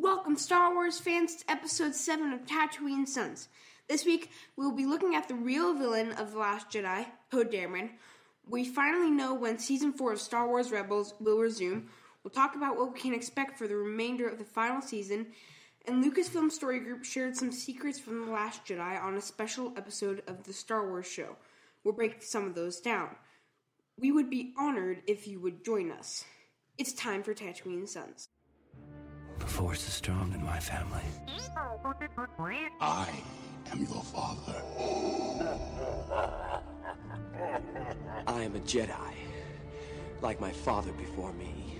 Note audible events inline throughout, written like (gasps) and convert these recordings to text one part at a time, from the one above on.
Welcome, Star Wars fans, to episode 7 of Tatooine Sons. This week, we will be looking at the real villain of The Last Jedi, Poe Dameron. We finally know when season 4 of Star Wars Rebels will resume. We'll talk about what we can expect for the remainder of the final season. And Lucasfilm Story Group shared some secrets from The Last Jedi on a special episode of the Star Wars show. We'll break some of those down. We would be honored if you would join us. It's time for Tatooine Sons. The force is strong in my family. I am your father. I am a Jedi, like my father before me.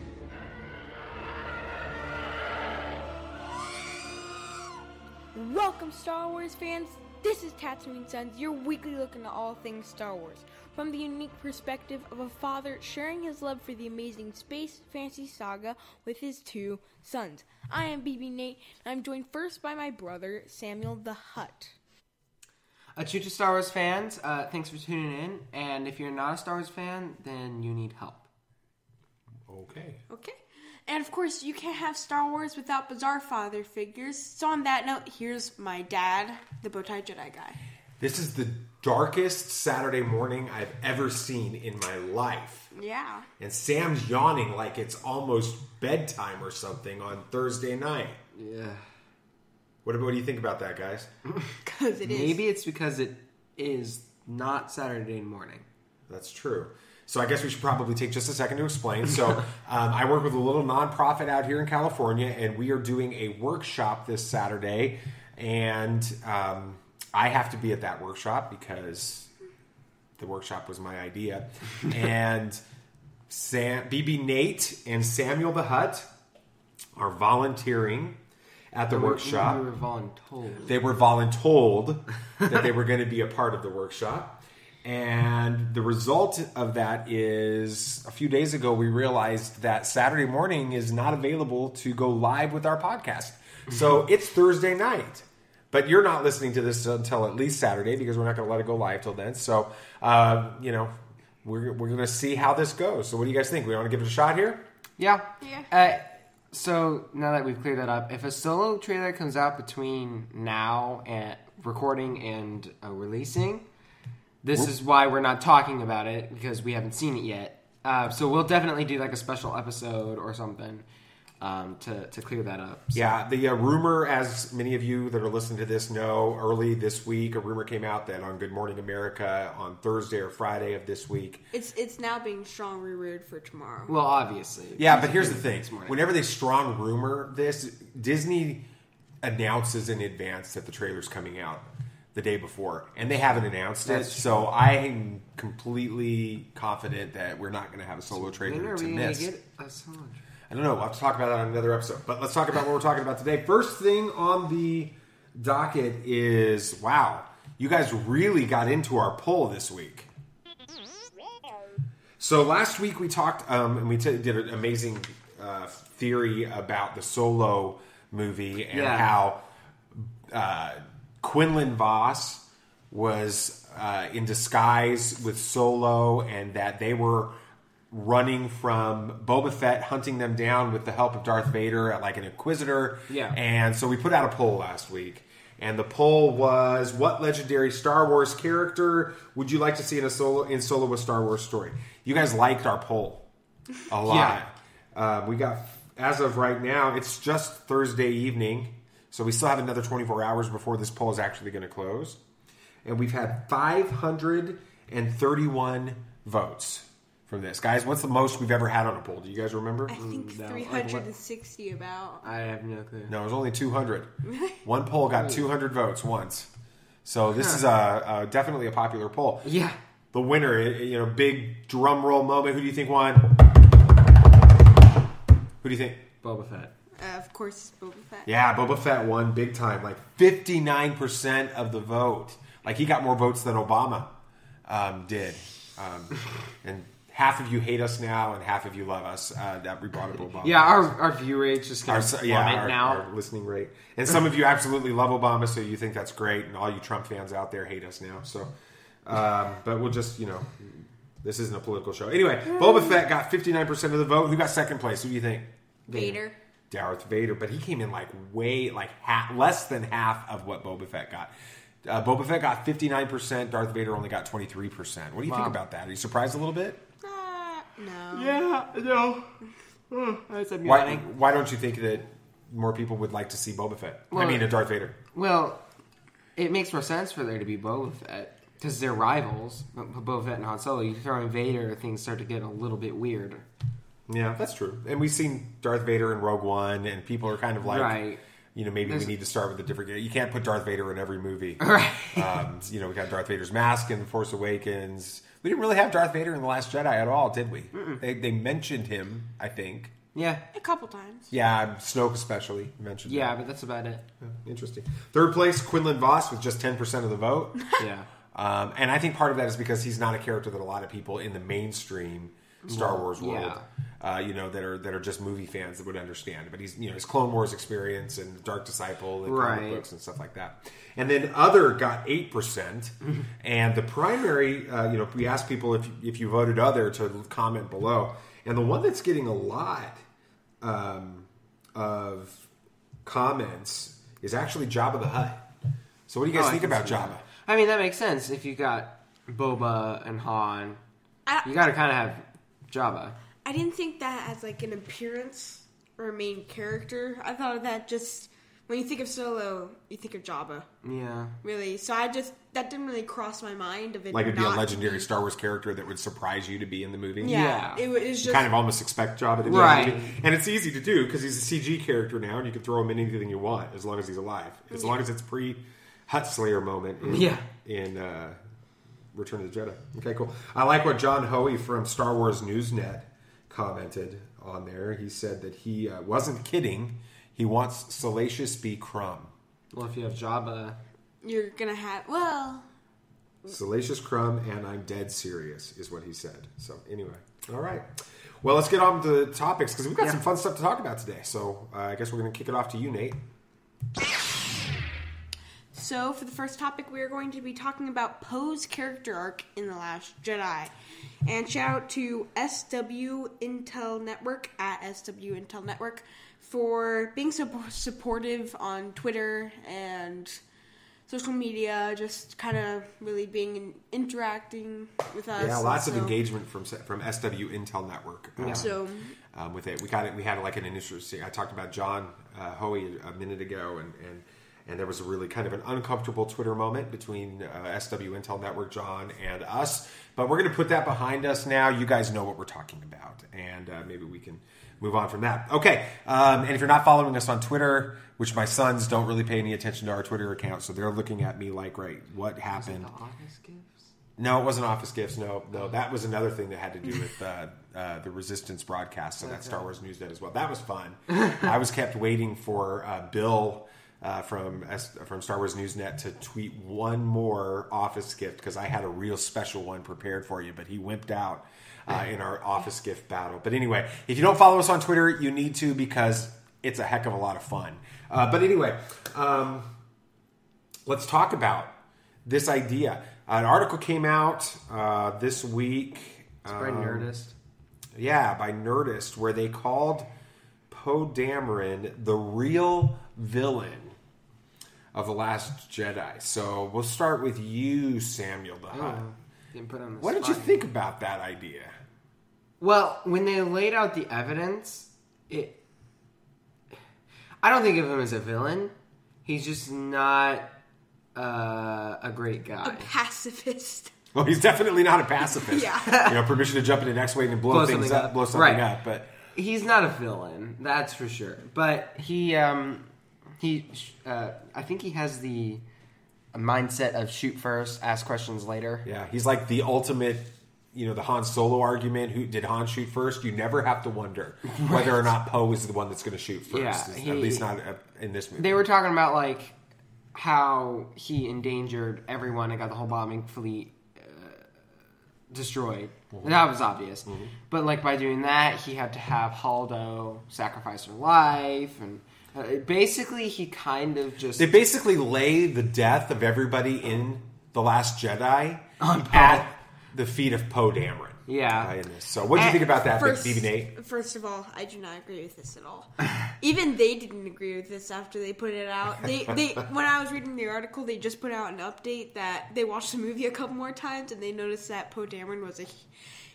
Welcome, Star Wars fans. This is Tatooine Sons, your weekly look into all things Star Wars, from the unique perspective of a father sharing his love for the amazing space fantasy saga with his two sons. I am BB Nate, and I'm joined first by my brother Samuel the Hut. Uh, to to Star Wars fans, uh, thanks for tuning in. And if you're not a Star Wars fan, then you need help. Okay. Okay. And of course, you can't have Star Wars without bizarre father figures. So, on that note, here's my dad, the Bowtie Jedi guy. This is the darkest Saturday morning I've ever seen in my life. Yeah. And Sam's yawning like it's almost bedtime or something on Thursday night. Yeah. What, what do you think about that, guys? (laughs) Because it is. Maybe it's because it is not Saturday morning. That's true. So I guess we should probably take just a second to explain. So (laughs) um, I work with a little nonprofit out here in California, and we are doing a workshop this Saturday, and um, I have to be at that workshop because the workshop was my idea, (laughs) and Sam, BB Nate and Samuel the Hut are volunteering at the workshop. We were voluntold. They were voluntold that they were (laughs) going to be a part of the workshop. And the result of that is a few days ago, we realized that Saturday morning is not available to go live with our podcast. So (laughs) it's Thursday night. But you're not listening to this until at least Saturday because we're not going to let it go live till then. So, uh, you know, we're, we're going to see how this goes. So, what do you guys think? We want to give it a shot here? Yeah. Yeah. Uh, so now that we've cleared that up, if a solo trailer comes out between now and recording and uh, releasing, this is why we're not talking about it because we haven't seen it yet. Uh, so we'll definitely do like a special episode or something um, to to clear that up. So- Yeah, the uh, rumor, as many of you that are listening to this know, early this week, a rumor came out that on Good Morning America on Thursday or Friday of this week. It's it's now being strongly rumored for tomorrow. Well, obviously. Yeah, but here's the thing: whenever they strong rumor this, Disney announces in advance that the trailer's coming out the day before, and they haven't announced it. That's So I'm completely confident that we're not going to have a solo When trailer are to we gonna miss. Get a solo? I don't know. We'll have to talk about that on another episode. But let's talk about what we're talking about today. First thing on the docket is wow, you guys really got into our poll this week. So last week we talked, um, and we t- did an amazing uh, theory about the Solo movie and Yeah. how uh, Quinlan Vos was uh, in disguise with Solo, and that they were running from Boba Fett, hunting them down with the help of Darth Vader, like an Inquisitor. Yeah. And so we put out a poll last week. And the poll was: What legendary Star Wars character would you like to see in a solo in Solo a Star Wars story? You guys liked our poll a lot. Uh, we got as of right now, it's just Thursday evening, so we still have another 24 hours before this poll is actually going to close. And we've had 531 votes from this, guys. What's the most we've ever had on a poll? Do you guys remember? I think no, like 360 about. I have no clue. No, it was only 200. Really? One poll got 200 votes once. So this is a, a definitely a popular poll. Yeah. The winner, you know, big drum roll moment. Who do you think won? Who do you think? Boba Fett. Uh, of course, it's Boba Fett. Yeah, Boba Fett won big time, like fifty nine percent of the vote. Like he got more votes than Obama um, did, um, and half of you hate us now, and half of you love us. Uh, that we brought up Obama. Yeah, our, our view rate's just Our, gonna plummet yeah, our, now. our listening rate, and some of you absolutely love Obama, so you think that's great, and all you Trump fans out there hate us now. So, um, but we'll just you know, this isn't a political show. Anyway, Boba Fett got fifty nine percent of the vote. Who got second place? Who do you think? Vader. Darth Vader, but he came in like way like half, less than half of what Boba Fett got. Uh, Boba Fett got fifty nine percent. Darth Vader only got twenty three percent. What do you think about that? Are you surprised a little bit? No. Yeah, no. That's Why, amusing. why don't you think that more people would like to see Boba Fett? I mean, a Darth Vader. Well, it makes more sense for there to be Boba Fett because they're rivals. Boba Fett and Han Solo. You throw in Vader, things start to get a little bit weird. Yeah, that's true. And we've seen Darth Vader in Rogue One, and people are kind of like, Right. You know, maybe There's- we need to start with a different. You can't put Darth Vader in every movie, (laughs) Right. Um, you know, we got Darth Vader's mask in The Force Awakens. We didn't really have Darth Vader in The Last Jedi at all, did we? They, they mentioned him, I think. Yeah, A couple times. Yeah, Snoke especially mentioned. yeah, that. but that's about it. interesting. Third place, Quinlan Vos with just ten percent of the vote. (laughs) Yeah. Um, and I think part of that is because he's not a character that a lot of people in the mainstream Star Wars world, yeah. uh, you know, that are that are just movie fans that would understand. But he's you know his Clone Wars experience and Dark Disciple and comic books and stuff like that. And then other got eight percent, (laughs) and the primary, uh, you know, we asked people if if you voted other to comment below, and the one that's getting a lot um, of comments is actually Jabba the Hutt. So what do you guys Oh, think can about see Jabba? that. I mean, that makes sense. If you got Boba and Han, I, you got to kind of have Jabba. I didn't think that as like an appearance or a main character. I thought of that just when you think of Solo, you think of Jabba. Yeah. Really. So I just that didn't really cross my mind of it. Like it'd be a legendary Star Wars character that would surprise you to be in the movie. Yeah. Yeah. It was just You kind of almost expect Jabba to be Right. in the movie. And it's easy to do because he's a CG character now and you can throw him in anything you want as long as he's alive. As long as it's pre Hut Slayer moment in, Yeah. in uh, Return of the Jedi. Okay, cool. I like what John Hoey from Star Wars Newsnet commented on there. He said that he uh, wasn't kidding. He wants Salacious B. Crumb. Well, if you have Jabba, you're gonna have well. Salacious Crumb, and I'm dead serious, is what he said. So, anyway, all right. Well, let's get on to the topics because we've got some fun stuff to talk about today. So, uh, I guess we're going to kick it off to you, Nate. So for the first topic, we are going to be talking about Poe's character arc in The Last Jedi. And shout out to SW Intel Network at SW Intel Network for being so supportive on Twitter and social media, just kind of really being interacting with us. Yeah, lots of engagement from from SW Intel Network. Um, So um, with it, we got it. We had like an interesting. I talked about John uh, Hoey a minute ago, and and and there was a really kind of an uncomfortable Twitter moment between uh, SW Intel Network, John, and us. But we're going to put that behind us now. You guys know what we're talking about, and uh, maybe we can move on from that. Okay, um, and if you're not following us on Twitter, which my sons don't really pay any attention to our Twitter account, so they're looking at me like, right, what happened? No, it wasn't Office Gifts. No, no, that was another thing that had to do with uh, uh, the Resistance broadcast. So that Star Wars News did as well. That was fun. I was kept waiting for uh, Bill uh, from from Star Wars Newsnet to tweet one more Office gift because I had a real special one prepared for you, but he wimped out uh, in our Office gift battle. But anyway, if you don't follow us on Twitter, you need to because it's a heck of a lot of fun. Uh, but anyway. Um, let's talk about this idea. An article came out uh, this week. It's by um, Nerdist. Yeah, by Nerdist, where they called Poe Dameron the real villain of The Last Jedi. So we'll start with you, Samuel the Hutt. Put on the What did you think about that idea? Well, when they laid out the evidence, it. I don't think of him as a villain. He's just not uh, a great a guy. pacifist. Well, he's definitely not a pacifist. (laughs) Yeah. You know, permission to jump into next wing and blow, Blow things up, up. blow something Right. up. But He's not a villain, that's for sure. But he, um, he, uh, I think he has the mindset of shoot first, ask questions later. yeah, he's like the ultimate you know the Han Solo argument. Who did Han shoot first? You never have to wonder (laughs) whether or not Poe is the one that's going to shoot first. Yeah, at least not uh, in this movie. They were talking about like how he endangered everyone and got the whole bombing fleet uh, destroyed. And that was obvious. But like by doing that, he had to have Haldo sacrifice her life, and uh, basically he kind of just They basically lay the death of everybody in the Last Jedi On Poe. at the feet of Poe Dameron. Yeah. Uh. So, what do you think about that, First, BB Nate? first of all, I do not agree with this at all. Even they didn't agree with this after they put it out. They, they, (laughs) when I was reading the article, they just put out an update that they watched the movie a couple more times and they noticed that Poe Dameron was a he-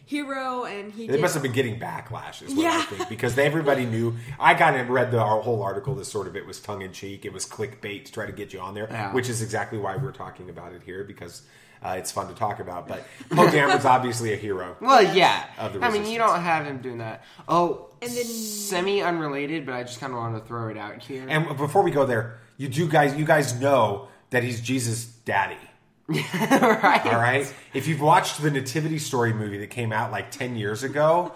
hero and he. They did, must have been getting backlash, is what I Yeah. think, because everybody knew. I kind of read the whole article. That sort of it was tongue in cheek. It was clickbait to try to get you on there, Yeah. which is exactly why we're talking about it here because uh, it's fun to talk about. But Poe Dameron's obviously a hero. Well, yeah. Of the I mean, you don't have him doing that. Oh, And then- semi unrelated, but I just kind of wanted to throw it out here. And before we go there, you do guys, you guys know that he's Jesus' daddy. (laughs) right? All right. If you've watched the Nativity Story movie that came out like 10 years ago,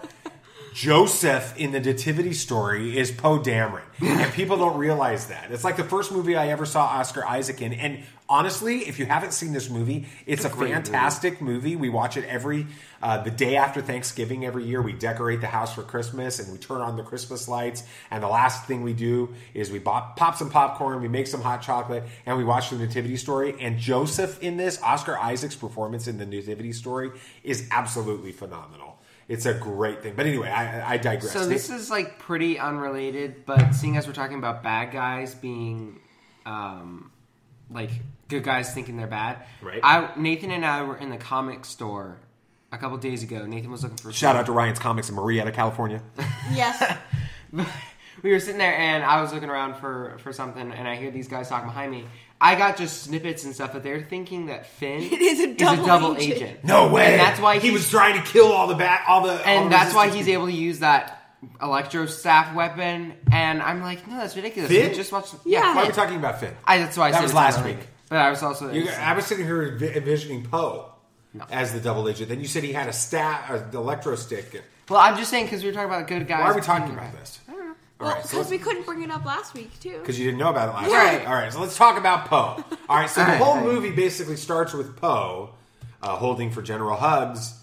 Joseph in the Nativity Story is Poe Dameron. And people don't realize that. It's like the first movie I ever saw Oscar Isaac in. And honestly, if you haven't seen this movie, it's a great fantastic movie. We watch it every, uh, the day after Thanksgiving every year. We decorate the house for Christmas and we turn on the Christmas lights. And the last thing we do is we pop some popcorn, we make some hot chocolate, and we watch the Nativity Story. And Joseph in this, Oscar Isaac's performance in the Nativity Story is absolutely phenomenal. It's a great thing. But anyway, I, I digress. So this is like pretty unrelated, but seeing as we're talking about bad guys being, um, like good guys thinking they're bad. Right. I Nathan and I were in the comic store a couple days ago. Nathan was looking for Shout out to Ryan's Comics in Marietta, California. (laughs) Yes. (laughs) we were sitting there and I was looking around for for something, and I hear these guys talking behind me. I got just snippets and stuff, but they're thinking that Finn (laughs) It is a double agent. No way. And that's why he he's- was trying to kill all the bat, all the, all and the that's why resistance he's people. able to use that electro staff weapon. And I'm like, no, that's ridiculous. Finn? Just watched. Yeah. Yeah, Why are we talking about Finn? I, that's why I That said was it's last unrelated. week. But I was also. You, I was sitting here envi- envisioning Poe No. as the double agent. Then you said he had a staff, an electro stick. well, I'm just saying because we were talking about good guys. Why are we talking being about bad. this? Well, All right, because let's- we couldn't bring it up last week too. because you didn't know about it last week. Right. week. All right, so let's talk about Poe. All right, so All the right, whole all right. movie basically starts with Poe uh, holding for General Hugs.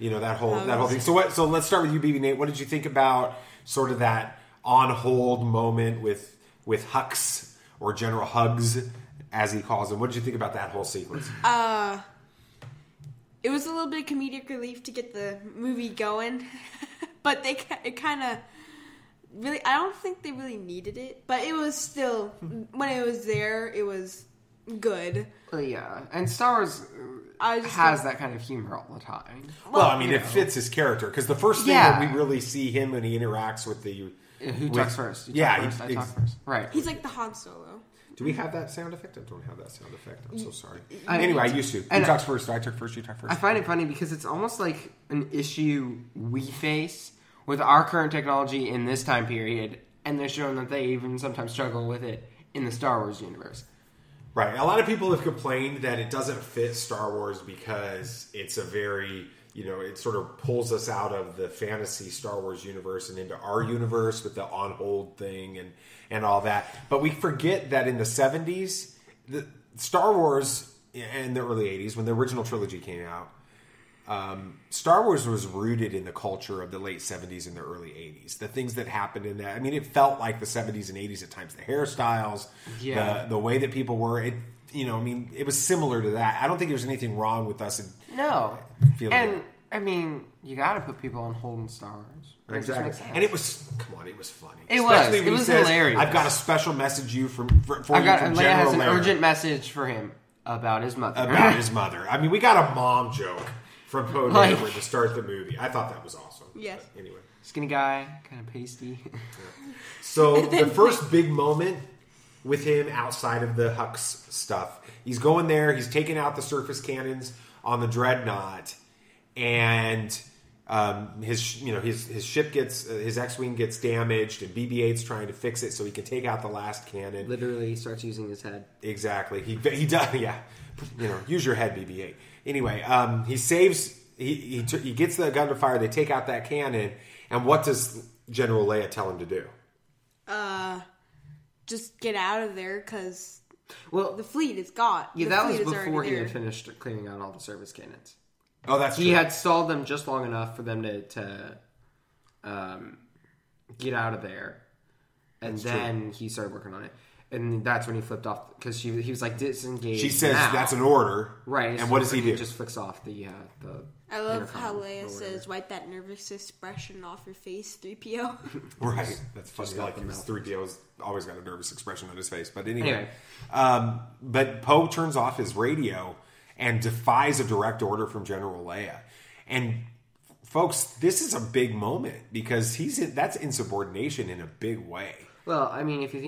You know that whole that whole thing. So what? So let's start with you, BB Nate. What did you think about sort of that on hold moment with with Hux or General Hugs, as he calls him? What did you think about that whole sequence? Uh, it was a little bit of comedic relief to get the movie going, (laughs) but they it kind of really. I don't think they really needed it, but it was still when it was there, it was good. Well, yeah, and Star Wars uh, I just has don't- that kind of humor all the time. Well, I mean, it know. fits his character because the first thing Yeah. that we really see him when he interacts with the uh, Who with- talks first? You yeah, talk he- first, I talk first. Right. He's like the Han Solo. Do we have that sound effect? I don't have that sound effect. I'm so sorry. I- anyway, I used to. Who and- talks first? I took first. You talk first. I find it funny because it's almost like an issue we face with our current technology in this time period, and they're showing that they even sometimes struggle with it in the Star Wars universe. Right. A lot of people have complained that it doesn't fit Star Wars because it's a very, you know, it sort of pulls us out of the fantasy Star Wars universe and into our universe with the on hold thing and and all that. But we forget that in the 70s, the Star Wars in the early 80s when the original trilogy came out, um, Star Wars was rooted in the culture of the late 70s and the early 80s. The things that happened in that. I mean, it felt like the 70s and 80s at times. The hairstyles, Yeah. the, the way that people were. It, you know, I mean, it was similar to that. I don't think there's anything wrong with us. In, No, Feeling and it. I mean, you got to put people on hold in Star Wars. Exactly. And it was, come on, it was funny. It was. Especially It when he was says, hilarious. I've got a special message you from, for, for I've got from Leia General has an urgent message for him about his mother. about (laughs) his mother. I mean, we got a mom joke from Poe (laughs) Like- Dameron to start the movie. I thought that was awesome. Yes. But anyway. skinny guy, kind of pasty. So (laughs) the first big moment with him outside of the Hux stuff, he's going there. He's taking out the surface cannons on the dreadnought, and um, his you know his his ship gets uh, his X-wing gets damaged, and BB-8's trying to fix it so he can take out the last cannon. Literally starts using his head. Exactly. He he does. (laughs) Yeah. You know, use your head, BB-8. Anyway, um, he saves he he, t- he gets the gun to fire. They take out that cannon, and what does General Leia tell him to do? Uh, just get out of there because Well, the fleet is gone. yeah, The that was fleet is already before he had finished cleaning out all the service cannons. Oh, that's He true. had stalled them just long enough for them to to um, get out of there, and That's then he started working on it. And that's when he flipped off because she he was like disengaged. She says now. that's an order, right. And what does he do? Just flicks off the uh, the. I love how or Leia says, "Wipe that nervous expression off your face, 3PO." (laughs) Right. That's funny. Just Like the his mouth. three PO's always got a nervous expression on his face. But anyway, Anyway. Um, but Poe turns off his radio and defies a direct order from General Leia. And folks, this is a big moment because he's in, that's insubordination in a big way. Well, I mean, if you think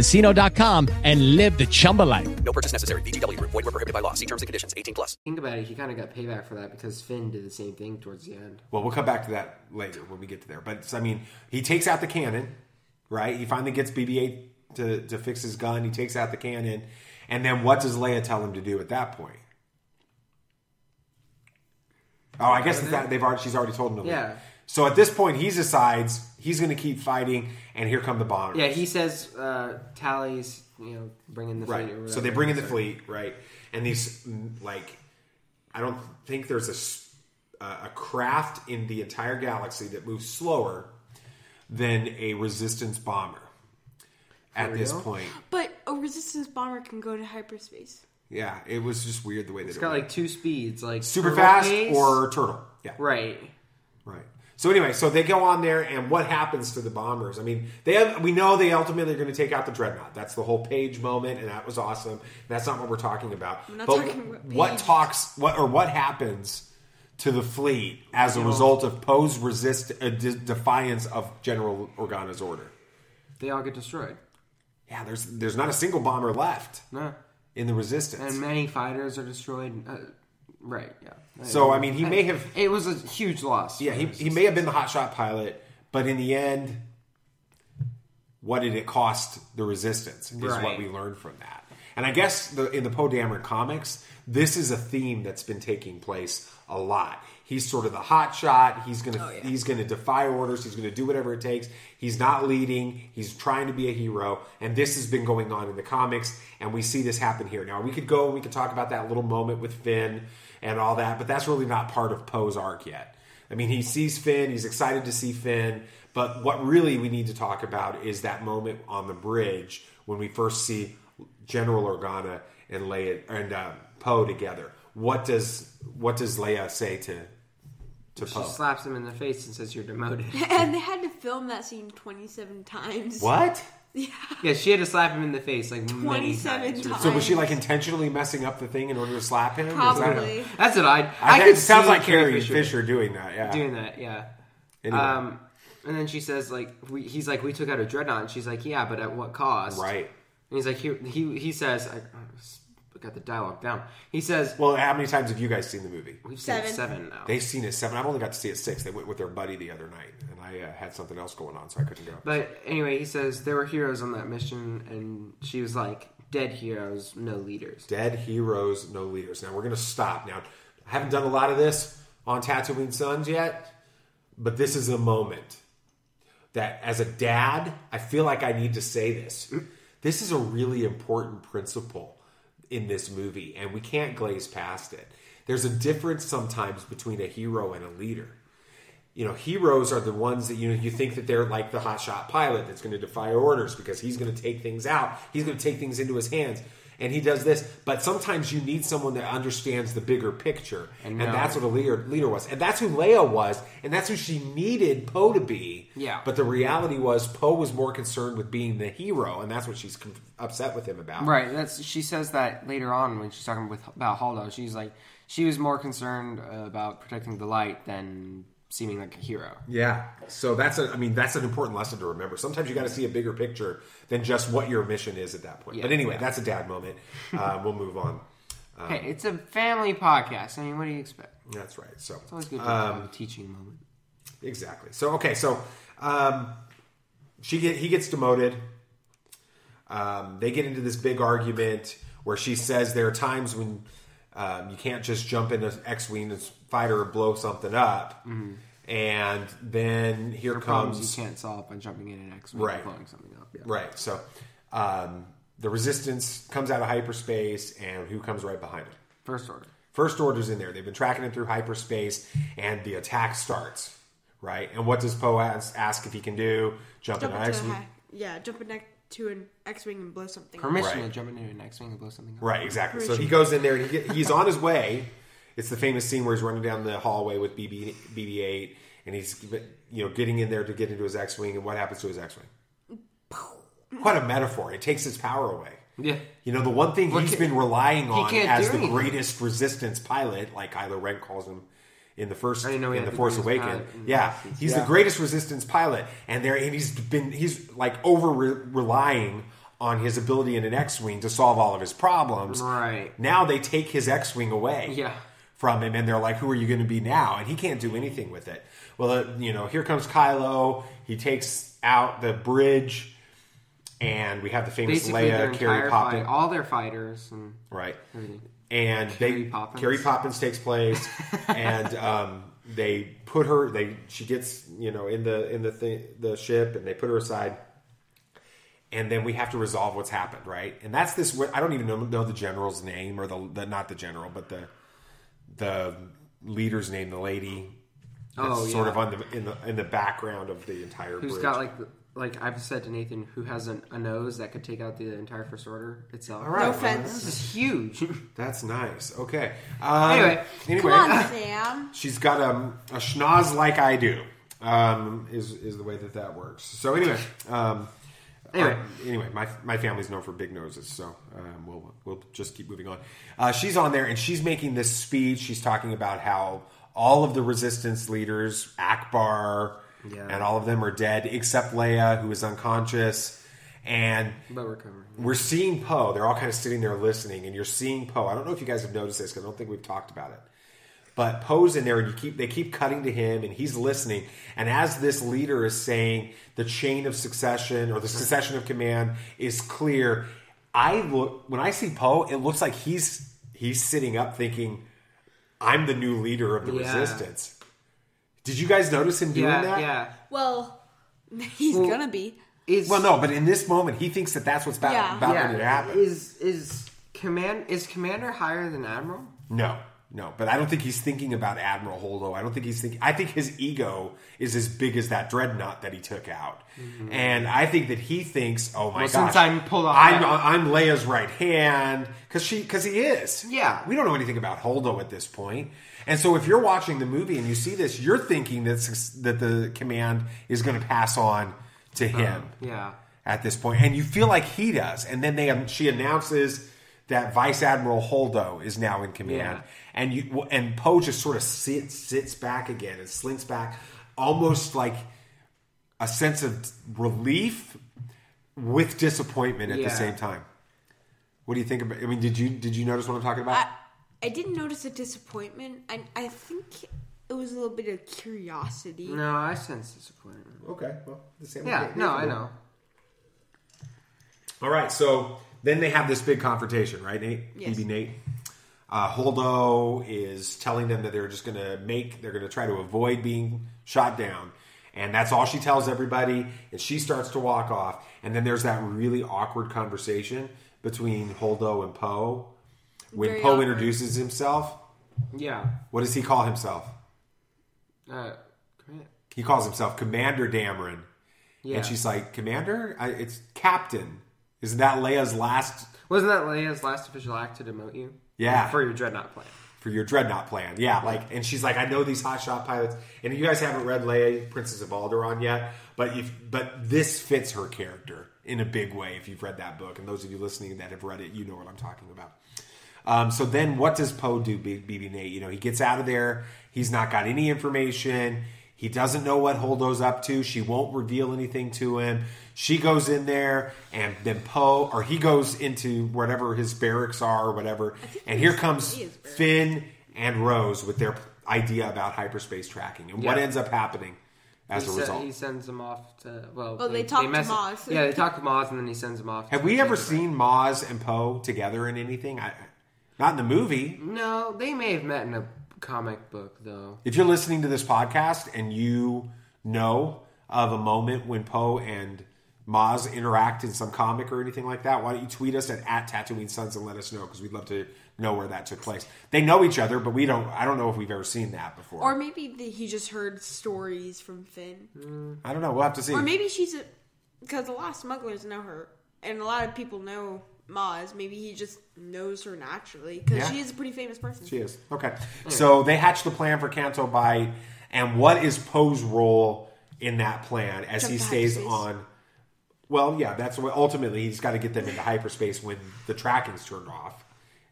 chumbacasino.com and live the Chumba life. No purchase necessary. VGW Group. Void were prohibited by law. See terms and conditions. 18 plus. think about it, he kind of got payback for that because Finn did the same thing towards the end. Well, we'll come back to that later when we get to there. But I mean, he takes out the cannon, right? He finally gets BB-8 to, to fix his gun. He takes out the cannon, and then what does Leia tell him to do at that point? Oh, I guess that they've already she's already told him to leave. Yeah. So at this point, he decides he's going to keep fighting, and here come the bombers. Yeah, he says uh, Tally's, you know, bringing the right. fleet. Or So they bring in the fleet, right? And these mm, like, I don't think there's a a craft in the entire galaxy that moves slower than a resistance bomber at this real? point. but a resistance bomber can go to hyperspace. Yeah, it was just weird the way that It's it got went. like two speeds, like super fast pace- or turtle. Yeah, right. Right. So anyway, so they go on there, and what happens to the bombers? I mean, they have, we know they ultimately are going to take out the dreadnought. That's the whole Paige moment, and that was awesome. That's not what we're talking about. I'm not but talking about what Paige. talks what or what happens to the fleet as a result of Poe's resist uh, de- defiance of General Organa's order? They all get destroyed. Yeah, there's there's not a single bomber left No. in the resistance. And many fighters are destroyed. Uh, right, yeah. So, I mean, he may have- It was a huge loss. Yeah, he, he may have been the hotshot pilot, but in the end, what did it cost the resistance? Is what we learned from that. And I guess the, in the Poe Dameron comics, this is a theme that's been taking place a lot. He's sort of the hotshot. He's gonna oh, he's gonna defy orders. He's gonna do whatever it takes. He's not leading. He's trying to be a hero. And this has been going on in the comics, and we see this happen here. Now we could go we could talk about that little moment with Finn and all that, but that's really not part of Poe's arc yet. I mean, he sees Finn, he's excited to see Finn, but what really we need to talk about is that moment on the bridge when we first see General Organa and Leia and uh, Poe together. What does what does Leia say to to She Poe? slaps him in the face and says, "You're demoted." (laughs) and they (laughs) had to film that scene 27 times. What? Yeah, Yeah, she had to slap him in the face like many 27 times. times. So was she like intentionally messing up the thing in order to slap him? Is that- Probably. That's what I. I, I, think could it sounds see like Carrie Fisher, Fisher. doing that. Yeah. doing that. Yeah. Anyway. Um, and then she says, like, we, he's like, we took out a dreadnought. And she's like, yeah, but at what cost? Right. And he's like, he he, he says, I, I got the dialogue down. He says, Well, how many times have you guys seen the movie? we've seen it Seven. seven now. They've seen it seven. I've only got to see it six. They went with their buddy the other night, and I uh, had something else going on, so I couldn't go. But anyway, he says there were heroes on that mission, and she was like, dead heroes, no leaders. Dead heroes, no leaders. Now we're going to stop. Now I haven't done a lot of this on Tatooine Sons yet, but this is a moment that, as a dad, I feel like I need to say this. This is a really important principle in this movie, and we can't glaze past it. There's a difference sometimes between a hero and a leader. you know, heroes are the ones that you know you think that they're like the hotshot pilot that's going to defy orders because he's going to take things out. He's going to take things into his hands. And he does this, but sometimes you need someone that understands the bigger picture, and, And that's what a leader leader was, and that's who Leia was, and that's who she needed Poe to be. Yeah. But the reality was Poe was more concerned with being the hero, and that's what she's upset with him about. Right. That's she says that later on when she's talking with about Holdo. She's like she was more concerned about protecting the light than seeming like a hero. Yeah. So that's a I mean that's an important lesson to remember. Sometimes you got to see a bigger picture than just what your mission is at that point. Yeah, but anyway, yeah. that's a dad moment. Uh, we'll move on. Um, (laughs) Hey, it's a family podcast. I mean, what do you expect? That's right. So It's always good to um, have a teaching moment. Exactly. So okay, so um, she get he gets demoted. Um, they get into this big argument where she says there are times when um, you can't just jump in an X-wing and fighter and blow something up, and then here There comes you can't solve by jumping in an X-wing Right. and blowing something up. Yeah. right. So um, the resistance comes out of hyperspace, and who comes right behind it? First order. First Order's in there. They've been tracking it through hyperspace, and the attack starts. Right, and what does Poe ask, ask if he can do? Jump, Jump in an into X-wing? a, yeah, jump in to an X-wing and blow something. Permission Right. to jump into an X-wing and blow something up. Right, exactly. So he goes in there and he get, he's on his way. It's the famous scene where he's running down the hallway with BB BB-8, and he's you know getting in there to get into his X-wing. And what happens to his X-wing? What a metaphor! It takes his power away. Yeah. You know, the one thing Well, he's ca- been relying on can't as do the anything. greatest resistance pilot, like Kylo Ren calls him in the first I know in the the Force greatest Awakens. Yeah, he's Yeah. the greatest resistance pilot, and there and he's been he's like over relying on his ability in an X-wing to solve all of his problems. Right. Now they take his X-wing away. Yeah. From him, and they're like, "Who are you going to be now?" And he can't do anything with it. Well, uh, you know, here comes Kylo. He takes out the bridge, and we have the famous Basically, Leia, Carrie entire Poppins. all their fighters, and Right. everything. And Carrie they Poppins. Carrie Poppins takes place, (laughs) and um, they put her. They she gets you know in the in the thi- the ship, and they put her aside. And then we have to resolve what's happened, right? And that's this. I don't even know, know the general's name or the, the not the general, but the the leader's name, the lady. That's Oh, sort of on the in the in the background of the entire. Who's bridge. got like the, like I've said to Nathan, who has an, a nose that could take out the entire First Order itself. All right, No offense. This is huge. (laughs) That's nice. Okay. Um, Anyway. anyway, Come on, (laughs) Sam. she's got um, a schnoz like I do. Um, is is the way that that works. So anyway, um, Anyway. uh, anyway, my my family's known for big noses, so um, we'll we'll just keep moving on. Uh, she's on there and she's making this speech. She's talking about how all of the resistance leaders, Ackbar, Yeah. and all of them are dead except Leia, who is unconscious. And but we're we're seeing Poe. They're all kind of sitting there listening, and you're seeing Poe. I don't know if you guys have noticed this because I don't think we've talked about it. But Poe's in there, and you keep they keep cutting to him, and he's listening. And as this leader is saying, the chain of succession or the succession of command is clear. I look when I see Poe, it looks like he's he's sitting up thinking, "I'm the new leader of the Yeah. resistance." Did you guys notice him doing Yeah, that? yeah. Well, (laughs) he's Well, gonna be. Is Well, no, but in this moment, he thinks that that's what's about, Yeah. about yeah. to happen. Is is command is commander higher than admiral? No, no, but I don't think he's thinking about Admiral Holdo. I don't think he's thinking. I think his ego is as big as that dreadnought that he took out, mm-hmm. and I think that he thinks, "Oh my Well, gosh, since I'm pulled off I'm, that- I'm Leia's right hand," because she because he is. Yeah. we don't know anything about Holdo at this point, and so if you're watching the movie and you see this, you're thinking that that the command is going to pass on to uh, him Yeah. at this point, and you feel like he does. And then they um, she announces that Vice Admiral Holdo is now in command, Yeah. and you and Poe just sort of sits sits back again and slinks back, almost like a sense of relief with disappointment at Yeah. the same time. What do you think about? I mean, did you did you notice what I'm talking about? I, I didn't notice a disappointment. I, I think it was a little bit of curiosity. No, I sense disappointment. okay, well, the same. Yeah, no, I know. All right, so then they have this big confrontation, right, Nate? Yes. BB Nate. Uh, Holdo is telling them that they're just going to make, they're going to try to avoid being shot down. And that's all she tells everybody. And she starts to walk off. And then there's that really awkward conversation between Holdo and Poe. When Very Poe awkward. introduces himself, Yeah. what does he call himself? Uh, He calls himself Commander Dameron. Yeah. And she's like, Commander? I, it's Captain. Isn't that Leia's last Wasn't that Leia's last official act to demote you? Yeah. For your dreadnought plan. for your dreadnought plan? Yeah, like, and she's like, I know these hotshot pilots, and you guys haven't read Leia, Princess of Alderaan yet, but if but this fits her character in a big way. If you've read that book, and those of you listening that have read it, you know what I'm talking about. Um, so then, what does Poe do, B- BB Nate? You know, he gets out of there. He's not got any information. He doesn't know what Holdo's up to. She won't reveal anything to him. She goes in there, and then Poe, or he goes into whatever his barracks are, or whatever. And here comes Finn and Rose with their idea about hyperspace tracking. And what ends up happening as he a se- result? He sends them off to well. Well, they talk to mess- Maz. Yeah, they talk to Maz, and then he sends them off. Have to we ever seen Maz and Poe together in anything? I, not in the movie. No, they may have met in a comic book though. If you're listening to this podcast and you know of a moment when Poe and Maz interact in some comic or anything like that, why don't you tweet us at, at Tatooine Sons and let us know because we'd love to know where that took place. They know each other, but we don't. I don't know if we've ever seen that before. Or maybe the, he just heard stories from Finn. Mm. I don't know. We'll have to see. Or maybe she's a because a lot of smugglers know her, and a lot of people know Maz. Maybe he just knows her naturally because Yeah. she is a pretty famous person. She is. Okay. So they hatch the plan for Canto Bight, and what is Poe's role in that plan as Jump he stays hyperspace. on? Well, yeah, that's what ultimately he's got to get them into hyperspace when the tracking's turned off.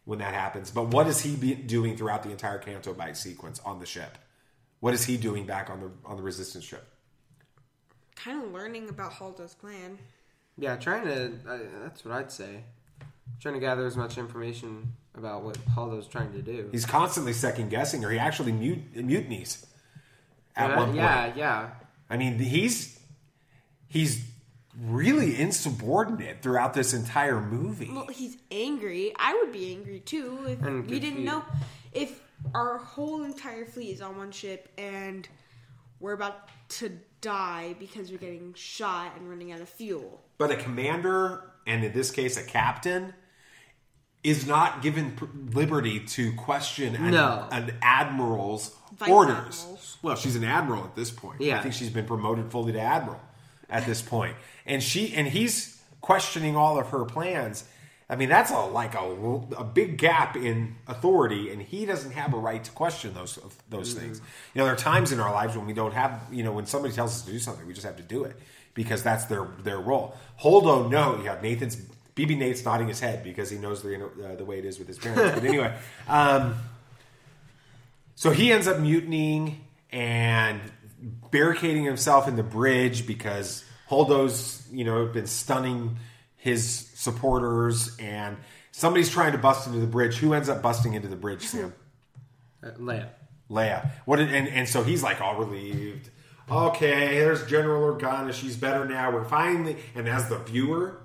When that happens, but what is he be doing throughout the entire Canto Bight sequence on the ship? What is he doing back on the on the Resistance ship? Kind of learning about Haldo's plan. Yeah, trying to. Uh, that's what I'd say. Trying to gather as much information about what Holdo's trying to do. He's constantly second guessing, or he actually mut- mutinies at yeah, one point. yeah, yeah. I mean, he's he's really insubordinate throughout this entire movie. Well, he's angry. I would be angry too if And we didn't confused. know if our whole entire fleet is on one ship and we're about to die because we're getting shot and running out of fuel. But a commander, and in this case, a captain, is not given pr- liberty to question an, No. an admiral's Vice orders. admirals. Well, she's an admiral at this point. Yeah. I think she's been promoted fully to admiral at this point. point, and she and he's questioning all of her plans. I mean, that's a like a, a big gap in authority, and he doesn't have a right to question those those Mm-hmm. things. You know, there are times in our lives when we don't have, you know, when somebody tells us to do something, we just have to do it because that's their their role. Holdo, no, yeah, Nathan's BB Nate's nodding his head because he knows the uh, the way it is with his parents. But anyway, (laughs) um, so he ends up mutinying and barricading himself in the bridge because Holdo's, you know, been stunning his supporters and somebody's trying to bust into the bridge. Who ends up busting into the bridge, Sam? Uh, Leia. Leia. What? Did, and and so he's like all relieved. Okay, there's General Organa. She's better now. We're finally. And as the viewer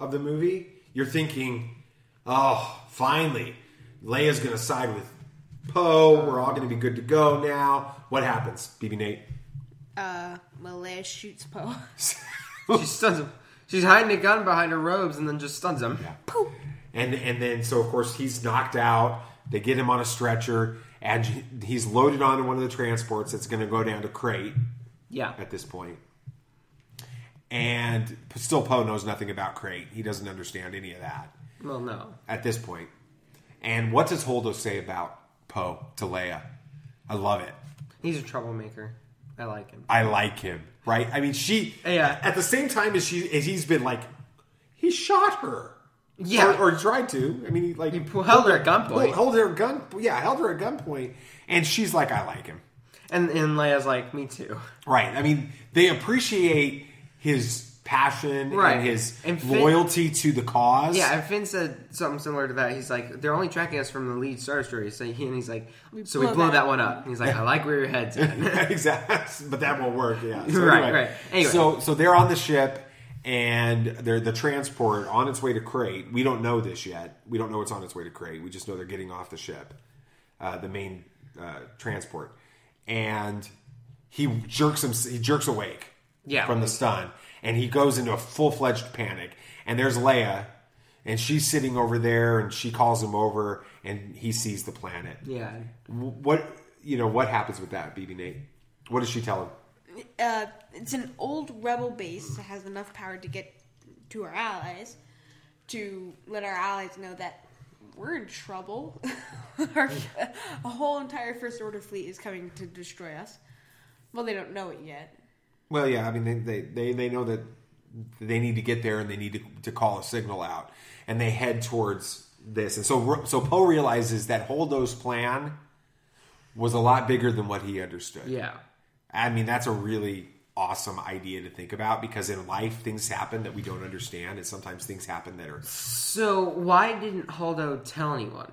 of the movie, you're thinking, oh, finally, Leia's going to side with Poe. We're all going to be good to go now. What happens, BB Nate? Uh, well, Leia shoots Poe. (laughs) she stuns him. She's hiding a gun behind her robes and then just stuns him. Poof. And and then so of course he's knocked out. They get him on a stretcher, and he's loaded onto one of the transports that's going to go down to Crait. Yeah. At this point, and still Poe knows nothing about Crait. He doesn't understand any of that Well, no. at this point. And what does Holdo say about Poe to Leia? I love it. He's a troublemaker. I like him. I like him. Right? I mean, she. Yeah. At the same time as she, as he's been like, he shot her. Yeah. or, or tried to. I mean, like He held her at gunpoint. Hold her at gun. Yeah, held her at gunpoint, and she's like, "I like him." And and Leia's like, me too. Right. I mean, they appreciate his passion Right. and his And Finn- loyalty to the cause. Yeah, and Finn said something similar to that. He's like, they're only tracking us from the lead Star Destroyer. So he, and he's like, so we blow blow that that one up. And he's like, (laughs) I like where your head's at. (laughs) exactly. But that won't work. Yeah. So (laughs) Right, anyway, right. Anyway. So so they're on the ship. And they're the transport on its way to Crait. We don't know this yet. We don't know it's on its way to Crait. We just know they're getting off the ship, uh, the main uh, transport. And he jerks him. He jerks awake. Yeah. From the stun, and he goes into a full fledged panic. And there's Leia, and she's sitting over there, and she calls him over, and he sees the planet. yeah. What you know? What happens with that, BB Nate? What does she tell him? Uh, it's an old rebel base that has enough power to get to our allies, to let our allies know that we're in trouble. (laughs) our, a whole entire First Order fleet is coming to destroy us. Well, they don't know it yet. Well, yeah, I mean, they, they, they, they know that they need to get there and they need to, to call a signal out. And they head towards this. And so, so Poe realizes that Holdo's plan was a lot bigger than what he understood. Yeah. I mean, that's a really awesome idea to think about because in life things happen that we don't understand and sometimes things happen that are So why didn't Holdo tell anyone?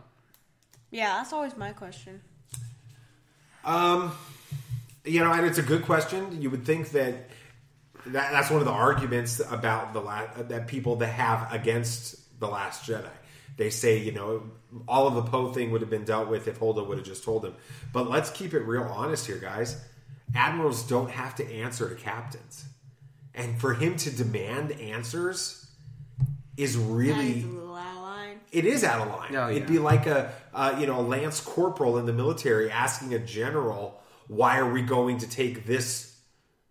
Yeah, that's always my question. Um, you know, and it's a good question. You would think that, that that's one of the arguments about the la- that people that have against the Last Jedi. They say, you know, all of the Poe thing would have been dealt with if Holdo would have just told him. But let's keep it real honest here, guys. Admirals don't have to answer to captains, and for him to demand answers is really That's a little out of line. it is out of line. Oh, yeah. It'd be like a uh, you know a lance corporal in the military asking a general, "Why are we going to take this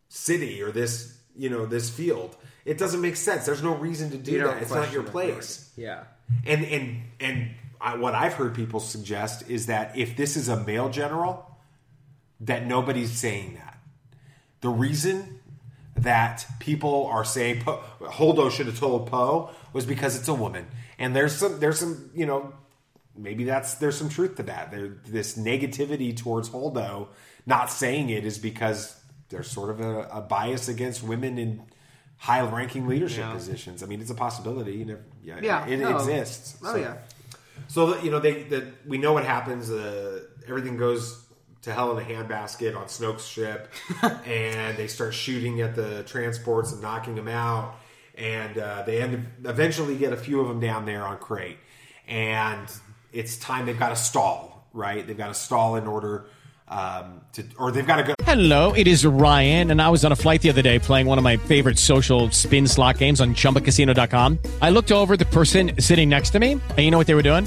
city or this you know this field?" It doesn't make sense. There's no reason to do You that. It's not your place. Yeah. And and and I, what I've heard people suggest is that if this is a male general, that nobody's saying that. The reason that people are saying Poe, Holdo should have told Poe was because it's a woman, and there's some there's some you know maybe that's there's some truth to that. There this negativity towards Holdo not saying it is because there's sort of a, a bias against women in high ranking leadership Yeah. positions. I mean, it's a possibility. You never, yeah, Yeah, it no. exists. Oh, So- yeah. so you know they that we know what happens. Uh, everything goes to hell in a handbasket on Snoke's ship, (laughs) and they start shooting at the transports and knocking them out. And uh, they end eventually get a few of them down there on Crait, and it's time. They've got to stall, right? They've got to stall in order um, to, or they've got to go. Hello, it is Ryan, and I was on a flight the other day playing one of my favorite social spin slot games on chumbacasino.com. I looked over at the person sitting next to me, and you know what they were doing?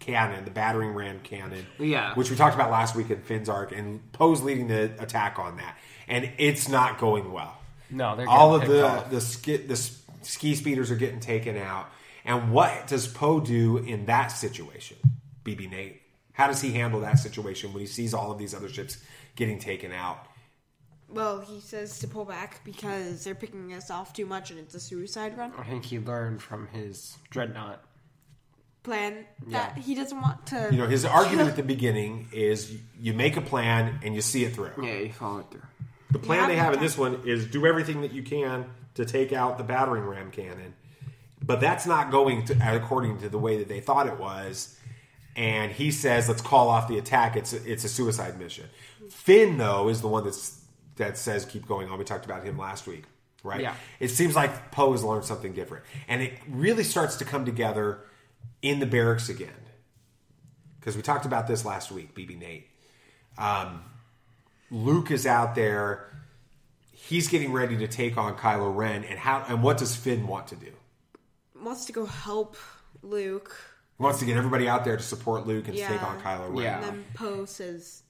cannon, the battering ram cannon. Yeah. Which we talked about last week in Finn's arc, and Poe's leading the attack on that, and it's not going well. No, they're all of the off. the ski, the ski speeders are getting taken out. And what does Poe do in that situation? BB Nate, how does he handle that situation when he sees all of these other ships getting taken out? Well, he says to pull back because they're picking us off too much and it's a suicide run I think he learned from his dreadnought. Plan that Yeah. he doesn't want to. You know, his argument at the beginning is you make a plan and you see it through. Yeah, you follow it through. The plan Yeah, they have in this one is do everything that you can to take out the battering ram cannon, but that's not going to according to the way that they thought it was. And he says, "Let's call off the attack. It's a, it's a suicide mission." Finn, though, is the one that's that says keep going on. We talked about him last week, right? Yeah. It seems like Poe has learned something different, and it really starts to come together in the barracks again. Because we talked about this last week, BB Nate. Um, Luke is out there. He's getting ready to take on Kylo Ren, and how and what does Finn want to do? wants to go help Luke. He wants to get everybody out there to support Luke and to Yeah. take on Kylo Ren. And then Poe says,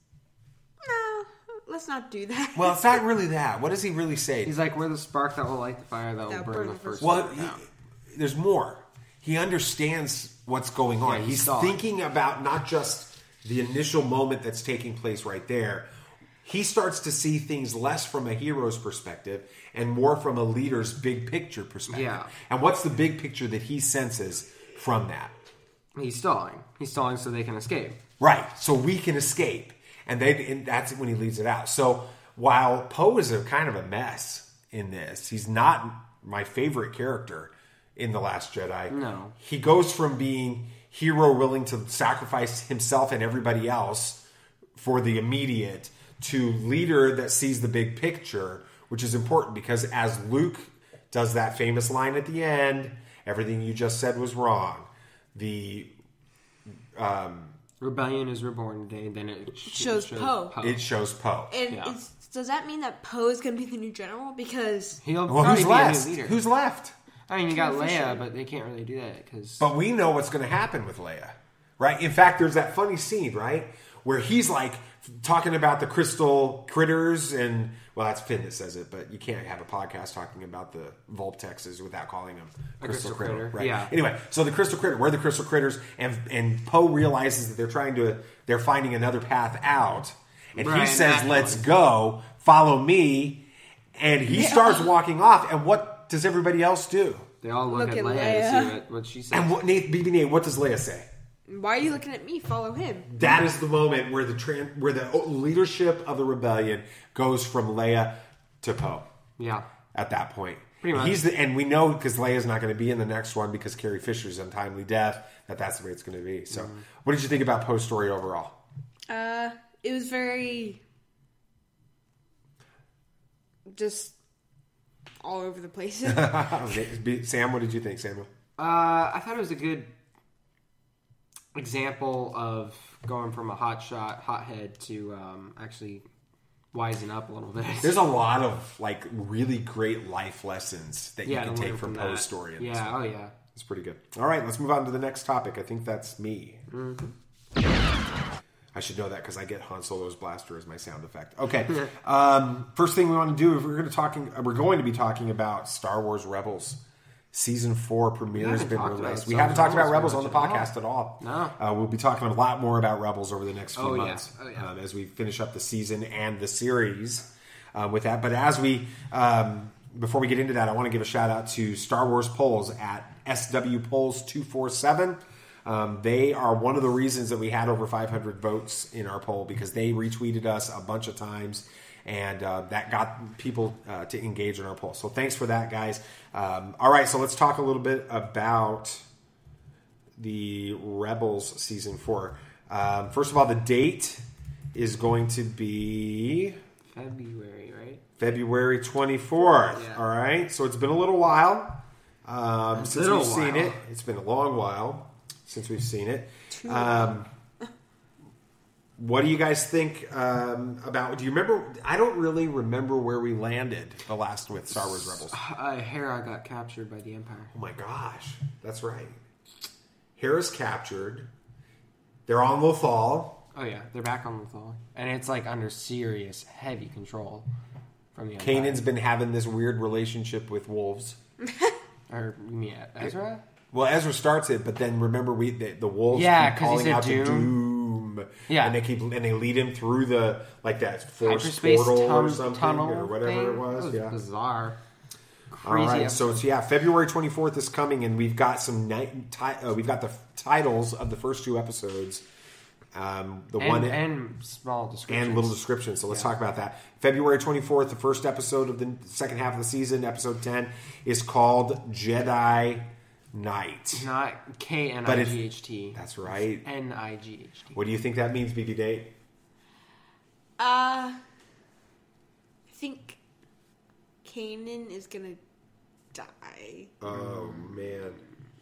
"No, let's not do that." Well, it's not (laughs) really that. What does he really say? He's like, we're the spark that will light the fire that will That burn, burn the the first first Well, one he- there's more. He understands what's going on. Yeah, he He's saw it. thinking about not just the initial moment that's taking place right there. he starts to see things less from a hero's perspective and more from a leader's big picture perspective. Yeah. And what's the big picture that he senses from that? He's stalling. He's stalling so they can escape. Right. So we can escape. And they and that's when he leads it out. So while Poe is a kind of a mess in this, he's not my favorite character in The Last Jedi. No. He goes from being hero willing to sacrifice himself and everybody else for the immediate to leader that sees the big picture, which is important because as Luke does that famous line at the end, everything you just said was wrong. The um, Rebellion is reborn today. Then it sh- Shows Poe. it shows Poe. And Yeah. is, does that mean that Poe is going to be the new general? Because He'll Well, who's be a new left? leader. Who's left? I mean, you got Carrie Leia, but they can't really do that because But we know what's going to happen with Leia, right? In fact, there's that funny scene, right, where he's like talking about the crystal critters, and well, that's Finn that says it, but you can't have a podcast talking about the Vulptexes without calling them A crystal, crystal critter, critter, right? yeah. Anyway, so the crystal critter, where are the crystal critters, and and Poe realizes that they're trying to, they're finding another path out, and he says, "Let's one. go, follow me," and he Yeah. starts walking off, and what does everybody else do? they all look, Look at at Leia, to Leia. see what, what she says. And what Nate, BB Nate, what does Leia say? why are you looking at me? Follow him. That is the moment where the tran- where the leadership of the rebellion goes from Leia to Poe. yeah, At that point, Pretty much. He's the, and we know because Leia's not going to be in the next one because Carrie Fisher's untimely death. That that's the way it's going to be. So, Mm-hmm. what did you think about Poe's story overall? Uh, it was very just all over the place. (laughs) (laughs) Sam, what did you think, Samuel? Uh, I thought it was a good example of going from a hot shot, hothead to um, actually wisen up a little bit. (laughs) There's a lot of like really great life lessons that Yeah, you can take from from Poe's story. Yeah, oh, yeah. it's pretty good. All right, let's move on to the next topic. I think that's me. Mm-hmm. I should know that because I get Han Solo's blaster as my sound effect. Okay. (laughs) um, first thing we want to do, if we're going to talking, we're going to be talking about Star Wars Rebels. Season four premiere has been released. We haven't talked about Rebels on the podcast at all. No. Uh, we'll be talking a lot more about Rebels over the next few Oh, yeah. months Oh, yeah. um, as we finish up the season and the series uh, with that. But as we, um, before we get into that, I want to give a shout out to Star Wars Polls at SW Polls two four seven. Um, they are one of the reasons that we had over 500 votes in our poll because they retweeted us a bunch of times and uh, that got people uh, to engage in our poll. So thanks for that, guys. Um, all right, so let's talk a little bit about the Rebels season four. Um, first of all, the date is going to be February, right? February 24th. Yeah. All right, so it's been a little while um, since little we've seen while. it. It's been a long while since we've seen it. Um, what do you guys think um, about? Do you remember? I don't really remember where we landed the last with Star Wars Rebels. Uh, Hera got captured by the Empire. Oh my gosh, that's right. Hera's captured. They're on Lothal. Oh yeah, they're back on Lothal, and it's like under serious, heavy control from the Empire. Kanan's been having this weird relationship with wolves. (laughs) or you mean Ezra? Well, Ezra starts it, but then remember we the, the wolves Yeah, keep calling out to Dume. Dume. Yeah. and they keep and they lead him through the like that force Hyperspace portal or something tunnel or whatever thing? it was. Was yeah, bizarre. All Crazy. right, so it's yeah, February twenty fourth is coming, and we've got some night. Ti- uh, we've got the f- titles of the first two episodes. Um, the and, one and small descriptions and little description. So let's Yeah. talk about that. February 24th, the first episode of the second half of the season, episode 10, is called Jedi Knight. Not K N But I it's- G H T. That's right. N I G H T. What do you think that means, BB Date? Uh, I think Kanan is gonna die. Oh, man.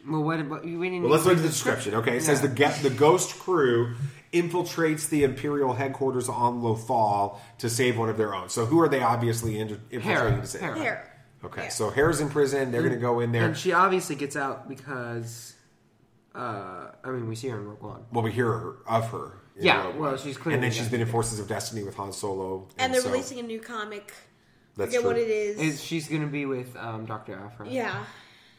Well, what about we didn't? Well, let's look at the read description. Okay, it says the ge- the ghost crew infiltrates the Imperial headquarters on Lothal to save one of their own. So who are they obviously inter- infiltrating Hera. to save? Hera. Hera. Okay, so Hera's in prison. They're going to go in there. And she obviously gets out because, uh, I mean, we see her in Rogue One. Well, we hear her, of her. Yeah, Rogue well, One. she's clearly and then she's been in Forces of Destiny with Han Solo, And they're so- releasing a new comic. That's Forget true. what it is. Is she's gonna be with um, Doctor Aphra? Yeah,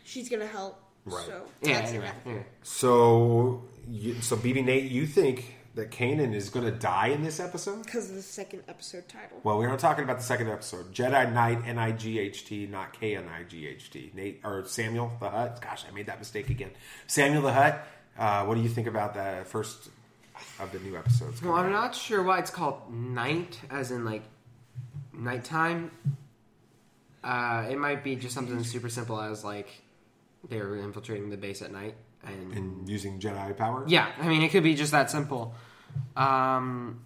she's gonna help. Right. So Yeah. Anyway. it. anyway. So, you, so BB Nate, you think that Kanan is going to die in this episode? Because of the second episode title. Well, we're not talking about the second episode. Jedi Knight N I G H T, not K N I G H T. Nate or Samuel the Hutt. Gosh, I made that mistake again. Samuel the Hutt. Uh, what do you think about the first of the new episodes? Well, I'm not sure why it's called night, as in like nighttime. Uh, it might be just something super simple as like they're infiltrating the base at night and, and using Jedi power. Yeah, I mean it could be just that simple. Um,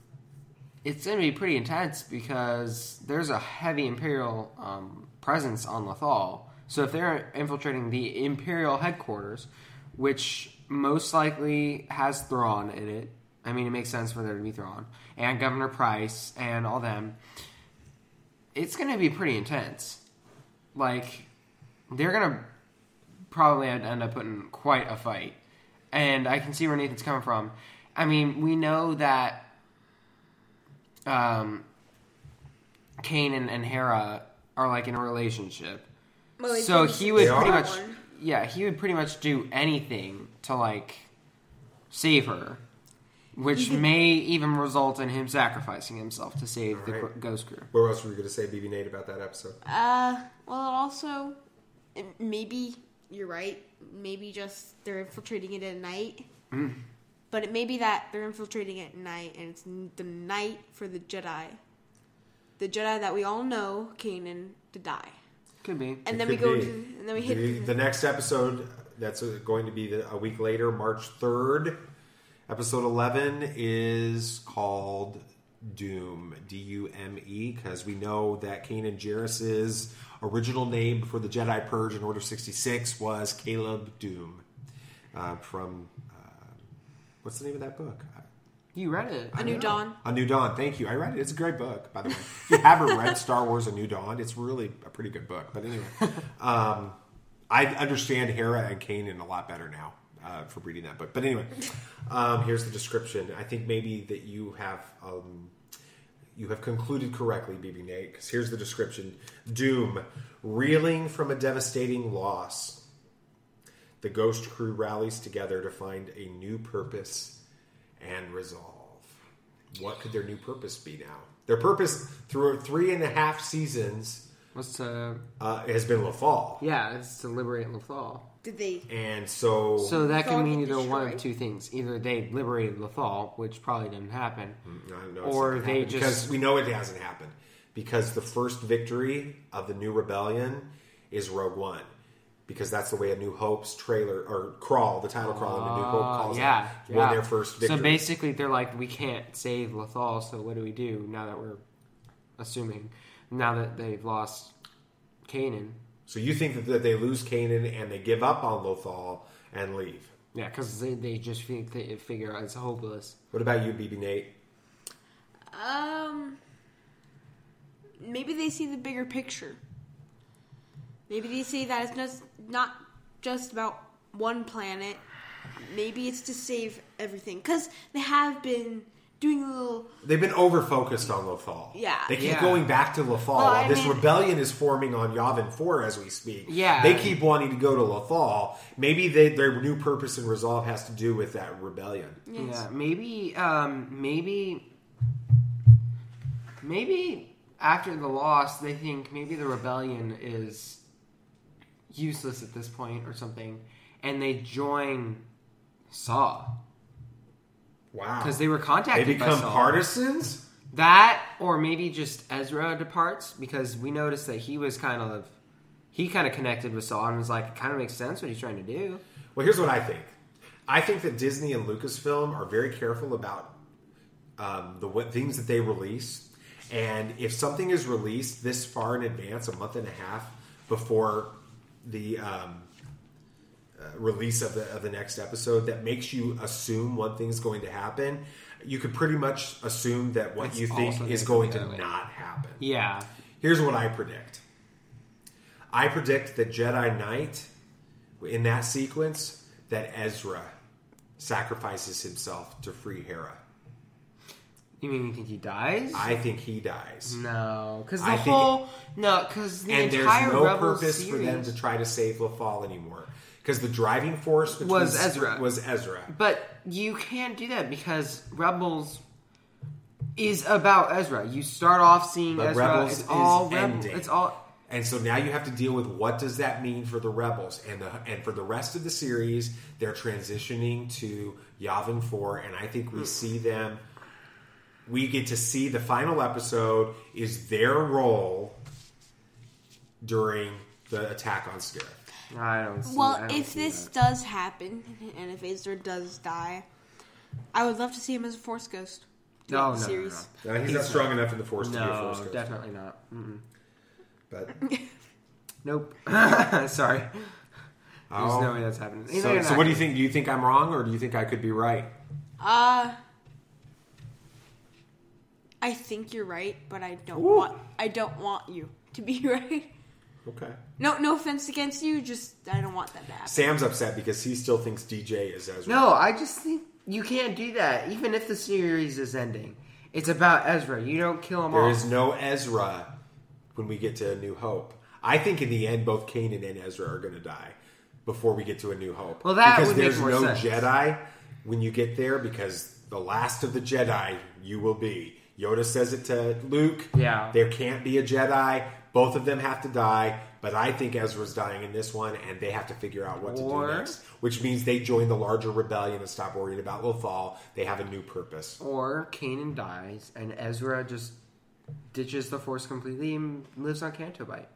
it's going to be pretty intense because there's a heavy Imperial um, presence on Lothal. So if they're infiltrating the Imperial headquarters, which most likely has Thrawn in it, I mean it makes sense for there to be Thrawn and Governor Pryce and all them. It's going to be pretty intense. Like they're going to probably I'd end up putting quite a fight, and I can see where Nathan's coming from. I mean, we know that um, Kanan and Hera are like in a relationship. Well, they so he would pretty are? much, yeah, he would pretty much do anything to like save her, which may even result in him sacrificing himself to save the Alright. Ghost Crew. What else were you going to say, BB Nate, about that episode? Uh, well, also, maybe you're right. Maybe just they're infiltrating it at night. Mm. But it may be that they're infiltrating it at night, and it's the night for the Jedi. The Jedi that we all know, Kanan, to die. Could be. And It then we go be. to, and then we hit. the, the next episode. That's uh, going to be the, a week later, March third. Episode eleven is called Dume, D U M E, because we know that Kanan Jarrus's original name before the Jedi Purge in Order sixty six was Caleb Dume, uh, from uh, what's the name of that book? You read it. A New Dawn. A New Dawn. Thank you. I read it. It's a great book, by the way. If you haven't read (laughs) Star Wars: A New Dawn, it's really a pretty good book. But anyway, um, I understand Hera and Kanan a lot better now uh, for reading that book. But anyway, um, here's the description. I think maybe that you have. Um, you have concluded correctly, BB Nate, because here's the description Dume, reeling from a devastating loss. The Ghost Crew rallies together to find a new purpose and resolve. What could their new purpose be now? Their purpose through three and a half seasons was to uh, has been Lothal, Yeah, it's to liberate Lothal. Did they? and so So that Lothal can mean get either one of destroyed? two things: either they liberated Lothal, which probably didn't happen, I know it's or not gonna they happen, just because we know it hasn't happened because the first victory of the new rebellion is Rogue One. Because that's the way a New Hope's trailer or crawl, the title crawl in the New Hope calls Oh, yeah, it, won yeah. their first victory. So basically, they're like, we can't save Lothal, so what do we do now that we're assuming now that they've lost Kanan? So you think that, that they lose Kanan and they give up on Lothal and leave? Yeah, because they, they just think they figure it's hopeless. What about you, BB Nate? Um, maybe they see the bigger picture. Maybe they see that it's just not just about one planet. Maybe it's to save everything because they have been doing a little. They've been over focused on Lothal. Yeah. They keep Yeah. going back to Lothal. Well, while I this mean- rebellion is forming on Yavin 4 as we speak. Yeah. They keep wanting to go to Lothal. Maybe they, their new purpose and resolve has to do with that rebellion. Yeah, maybe, um, maybe, maybe after the loss, they think maybe the rebellion is useless at this point or something, and they join Saw Wow. because they were contacted. They become partisans? That, or maybe just Ezra departs because we noticed that he was kind of he kind of connected with Saw and was like, it kind of makes sense what he's trying to do. Well, here's what I think. I think that Disney and Lucasfilm are very careful about um, the what things that they release, and if something is released this far in advance, a month and a half before the um, uh, release of the of the next episode, that makes you assume one thing's going to happen. You could pretty much assume that what you think is going to not happen. Yeah, Here's what I predict. I predict that Jedi Knight, in that sequence, that Ezra sacrifices himself to free Hera. you mean you think he dies? I think he dies. no, because the I think- whole no, because the and there's no Rebels purpose for them to try to save Lothal anymore. Because the driving force Was Ezra. Was Ezra. But you can't do that because Rebels is about Ezra. You start off seeing But Ezra. Rebels it's is all Rebel. ending. It's all. And so now you have to deal with what does that mean for the rebels, and the, and for the rest of the series, they're transitioning to Yavin Four, and I think we mm. see them. We get to see the final episode is their role during the attack on Scarif. I don't. See, Well, I don't if see this that. does happen, (laughs) and if Ezra does die, I would love to see him as a Force Ghost. No, no, the no, series. no. Uh, he's not strong enough in the Force to be a Force Ghost. definitely not. Mm-mm. But (laughs) Nope. (laughs) Sorry. There's Oh. no way that's happening. Either So, you're so not what do you think? Do you think I'm wrong, or do you think I could be right? Uh, I think you're right, but I don't want. I don't want you to be right. Okay. No, no offense against you. Just I don't want that to happen. Sam's upset because he still thinks DJ is Ezra. No, I just think you can't do that. Even if the series is ending, it's about Ezra. You don't kill him There off. is no Ezra when we get to A New Hope. I think in the end, both Kanan and Ezra are going to die before we get to A New Hope. Well, that because would make there's more no sense. Jedi when you get there because the last of the Jedi you will be. Yoda says it to Luke. Yeah. There can't be a Jedi. Both of them have to die. But I think Ezra's dying in this one, and they have to figure out what to do next. Which means they join the larger rebellion and stop worrying about Lothal. They have a new purpose. Or Kanan dies and Ezra just ditches the Force completely and lives on Canto Bight.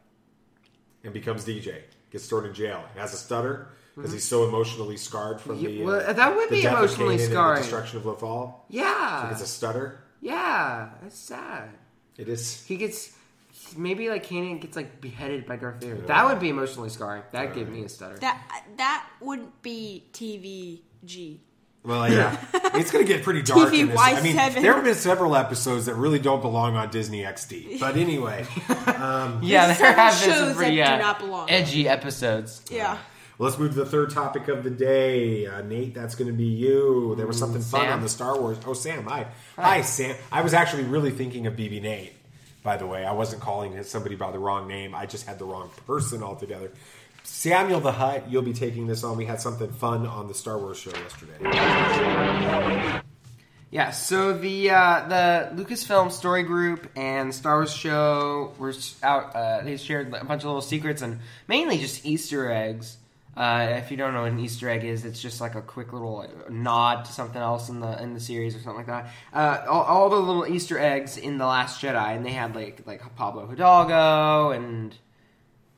and becomes DJ. Gets thrown in jail. Has a stutter because he's so emotionally scarred from Yeah, the. well, uh, that would be emotionally Kanan and scarring. The destruction of Lothal. Yeah. So it's a stutter. Yeah, that's sad. It is. He gets maybe like Kanan gets like beheaded by Darth Vader. That would be emotionally scarring. That gave me a stutter. That that wouldn't be TVG. Well, yeah, (laughs) it's going to get pretty dark. in this. I mean, TVY7. there have been several episodes that really don't belong on Disney XD. But anyway, (laughs) um, yeah, there several have been shows some that pretty do uh, not belong. edgy episodes. Yeah. Let's move to the third topic of the day. Uh, Nate, that's going to be you. There was something fun Sam? on the Star Wars. Oh, Sam, hi. Hi, Sam. I was actually really thinking of BB Nate, by the way. I wasn't calling somebody by the wrong name. I just had the wrong person altogether. Samuel the Hutt, you'll be taking this on. We had something fun on the Star Wars show yesterday. Yeah, so the uh, the Lucasfilm Story Group and Star Wars Show were out. Uh, they shared a bunch of little secrets and mainly just Easter eggs. Uh, if you don't know what an Easter egg is, it's just like a quick little nod to something else in the in the series or something like that. Uh, all, all the little Easter eggs in the Last Jedi, and they had like like Pablo Hidalgo and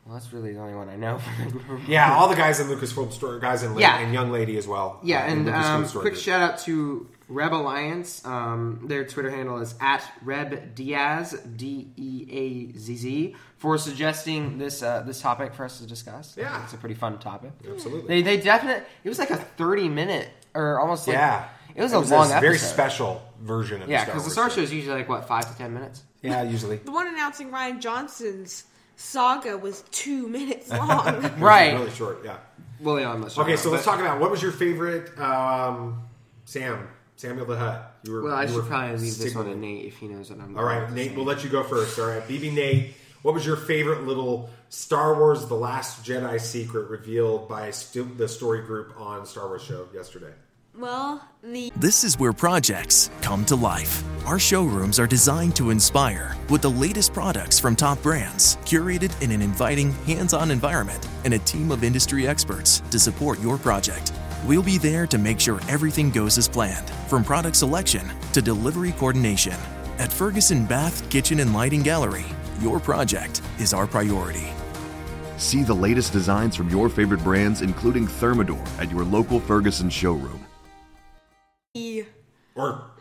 well, that's really the only one I know from the group. Yeah, all the guys in Lucasfilm Story, guys la- Yeah. and young lady as well. Yeah, uh, and um, quick shout out to Reb Alliance. Um, their Twitter handle is at Reb Diaz D E A Z Z for suggesting this uh, this topic for us to discuss. Yeah. it's a pretty fun topic. Absolutely. They they definitely it was like a thirty minute or almost like yeah, it was a long episode. very special version of Yeah, because the Star Star Show is usually like what five to ten minutes. Yeah, usually. The one announcing Rian Johnson's saga was two minutes long. (laughs) (laughs) Right. really short. Yeah. Well, yeah, let's Okay, so about let's talk about what was your favorite um, Sam Samuel the Hutt. You were. Well, I you should were probably leave this one to Nate if he knows what I'm. All right, Nate, we'll let you go first. All right, BB Nate, what was your favorite little Star Wars: The Last Jedi secret revealed by stu- the story group on Star Wars show yesterday? well, the This is where projects come to life. Our showrooms are designed to inspire with the latest products from top brands, curated in an inviting, hands on environment, and a team of industry experts to support your project. We'll be there to make sure everything goes as planned, from product selection to delivery coordination. At Ferguson Bath Kitchen and Lighting Gallery, your project is our priority. See the latest designs from your favorite brands, including Thermador, at your local Ferguson showroom. Or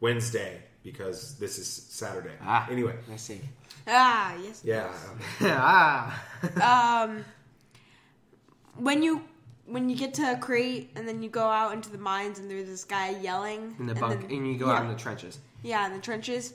Wednesday because this is Saturday. Ah, anyway, I see. ah yes. Yeah. (laughs) ah. um, when you when you get to a Crait and then you go out into the mines and there's this guy yelling in the and bunk, then- and you go yeah, out in the trenches. yeah in the trenches.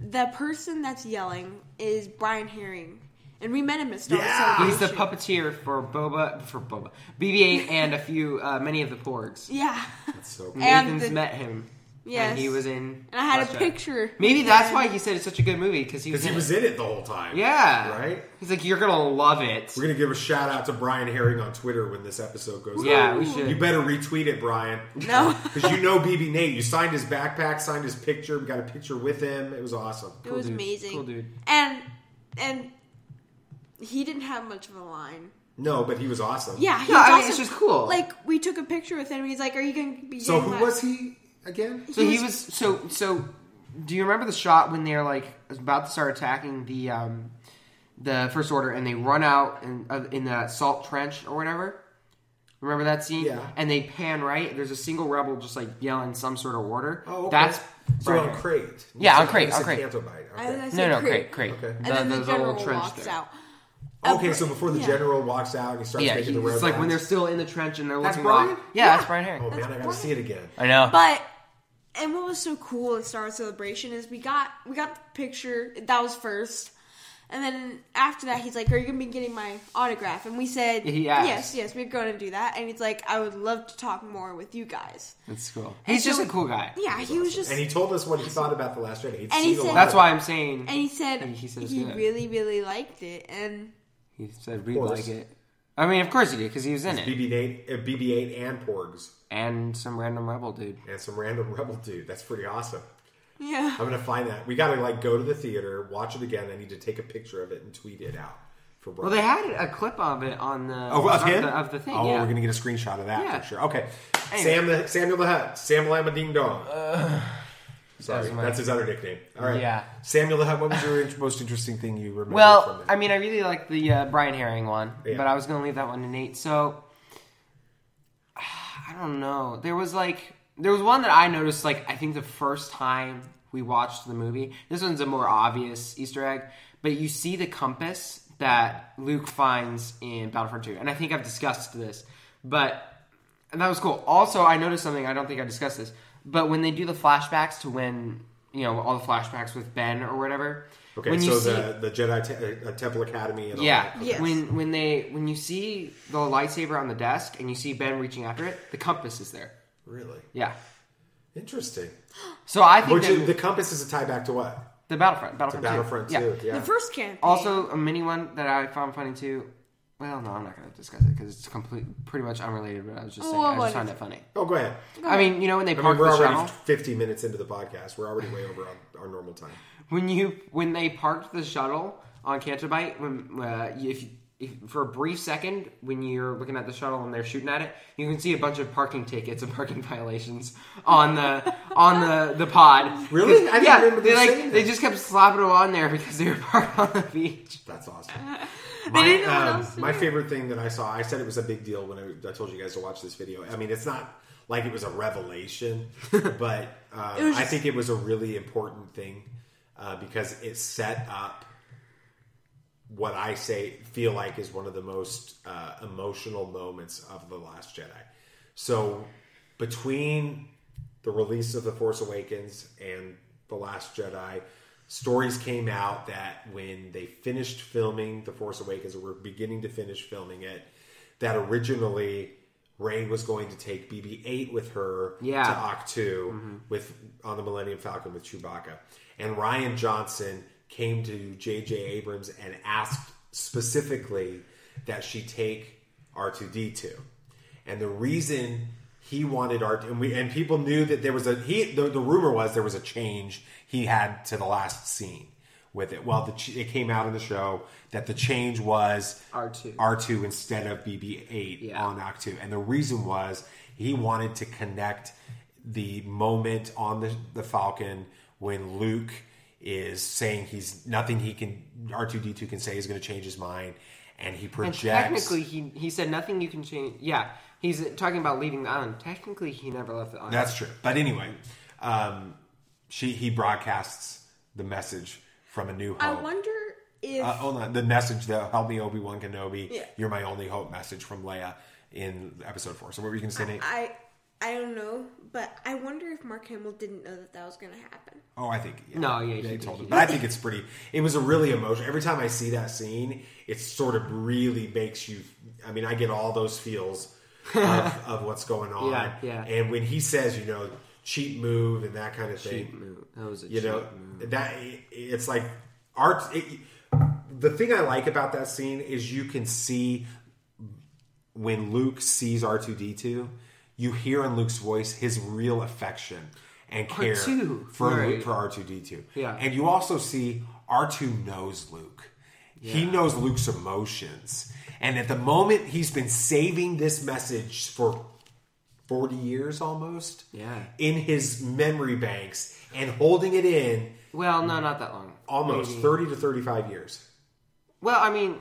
The person that's yelling is Brian Herring, and we met him at Star Wars He's the puppeteer for Boba for Boba BB-8 and a few uh, many of the Porgs. Yeah. That's so. (laughs) And Nathan's the- met him. Yes. And he was in. And I had a Last Jedi. picture. Maybe that's why he said it's such a good movie because he was Because he in was it. in it the whole time. Yeah. Right? He's like, you're gonna love it. We're going to give a shout out to Brian Herring on Twitter when this episode goes Yeah, out. we should. You better retweet it, Brian. No. (laughs) Because you know BB Nate. You signed his backpack, signed his picture, we got a picture with him. It was awesome. It was amazing. Cool dude. And and he didn't have much of a line. No, but he was awesome. Yeah, he No, was I mean, awesome. it's just cool. Like we took a picture with him. He's like, "Are you going to be?" So who my-" was he again? So he was so so. Do you remember the shot when they're like about to start attacking the um, the first order and they run out in, uh, in that salt trench or whatever? Remember that scene? Yeah. And they pan right. There's a single rebel just like yelling some sort of order. Oh, okay. That's So Brian on Herring. Crait. Yeah, on Crait. On Crait. Canto I- I No, no, Crait. Crait, Crait. Okay. And then the, little general trench walks there. out. Okay, so before the Yeah. general walks out and he starts Yeah, making the he- road. it's like when they're still in the trench and they're That's looking Brian? off. Yeah, that's Brian Herring. Oh man, I gotta see it again. I know. But and what was so cool in Star Wars Celebration is we got we got the picture that was first, and then after that he's like, "Are you gonna be getting my autograph?" And we said, He "Yes, yes, we're going to do that." And he's like, "I would love to talk more with you guys." That's cool. And He's just a cool guy. Yeah, he was just And he told us what he thought about the Last Jedi. And he said- That's why. I'm saying. and he said He- he, he said it's good. really really liked it, and He said we'd like it. I mean, of course he did because he was in It's it. BB-8, uh, BB-8 and Porgs And some random rebel dude. and some random (laughs) rebel dude. That's pretty awesome. yeah, I'm gonna find that. We gotta like go to the theater, watch it again. I need to take a picture of it and tweet it out for. Well, they had a clip of it on the Oh, of him? the, of the thing. Oh, yeah. we're gonna get a screenshot of that Yeah. for sure. Okay, Anyway. Sam the Samuel the Hutt, Sam Lama Ding Dong. (laughs) Sorry, That's my- that's his other nickname. All right, Yeah. Samuel the Hutt. What was your most interesting thing you remember? Well, from it? I mean, I really like the uh, Brian Herring one, Yeah. but I was going to leave that one to Nate. So, I don't know. There was like, there was one that I noticed, like, I think the first time we watched the movie. This one's a more obvious Easter egg, but you see the compass that Luke finds in Battlefront 2. And I think I've discussed this, but and that was cool. Also, I noticed something, I don't think I discussed this, but when they do the flashbacks to when, you know, all the flashbacks with Ben or whatever. Okay, when so you see, the the Jedi te- uh, Temple Academy and all yeah, that. Okay. Yes. when when they when you see the lightsaber on the desk and you see Ben reaching after it, the compass is there. really Yeah. interesting. (gasps) So I think Which that is, the compass is a tie back to what? the Battlefront, To Battlefront, 2. Battlefront Yeah. too. Yeah. the first campaign. Also, a mini one that I found funny too. Well, no, I'm not going to discuss it because it's complete, pretty much unrelated. But I was just saying, Well, I what just find is it funny. Oh, go ahead. I mean, you know, when they I mean, park we're the already shuttle, 15 minutes into the podcast. We're already way over on our normal time. when you when they parked the shuttle on Canto Bight, when uh, you- if, you, if for a brief second when you're looking at the shuttle and they're shooting at it, you can see a bunch of parking tickets and parking (laughs) violations on the on the the pod. Really? I didn't yeah, remember they them like saying they just kept slapping them on there because they were (laughs) parked on the beach. That's awesome. (laughs) My, didn't know what um, my favorite thing that I saw, I said it was a big deal when I, I told you guys to watch this video. I mean, it's not like it was a revelation, (laughs) but um, was I think it was a really important thing uh, because it set up what I say feel like is one of the most uh, emotional moments of the Last Jedi. So between the release of the Force Awakens and the Last Jedi, stories came out that when they finished filming the Force Awakens, or were beginning to finish filming it, that originally Rey was going to take BB-8 with her Yeah. to Ahch-To mm-hmm. with on the Millennium Falcon with Chewbacca, and Rian Johnson came to J.J. Abrams and asked specifically that she take R2D2, and the reason he wanted R2, and we and people knew that there was a he the, the rumor was there was a change he had to the last scene with it. Well, the, ch- it came out in the show that the change was R2. R2 instead of BB-8 Yeah. on two, and the reason was he wanted to connect the moment on the the Falcon when Luke is saying he's nothing he can R2D2 can say is going to change his mind, and he And projects. technically, he he said nothing you can change. Yeah, he's talking about leaving the island. Technically, he never left the island. That's true. But anyway, um, she he broadcasts the message from A New Hope. I wonder if Uh, hold on, the message that help me Obi Wan Kenobi. Yeah. You're my only hope. Message from Leia in episode four. So what were you going to say, Nate? I I don't know, but I wonder if Mark Hamill didn't know that that was going to happen. Oh, I think yeah. No, yeah, he they told he him. But I think it's pretty. It was a really emotional. Every time I see that scene, it sort of really makes you. I mean, I get all those feels (laughs) of, of what's going on. Yeah, yeah. And when he says, you know, cheap move and that kind of thing. Cheap move. That was a you cheap know move. that it's like art. It, the thing I like about that scene is you can see when Luke sees R two D two, you hear in Luke's voice his real affection and care R2, for right. Luke, for R two D two. Yeah. and you also see R two knows Luke. He knows Luke's emotions, and at the moment he's been saving this message for forty years almost. Yeah. in his memory banks and holding it in Well, no, not that long. almost Maybe. 30 to 35 years. Well, I mean,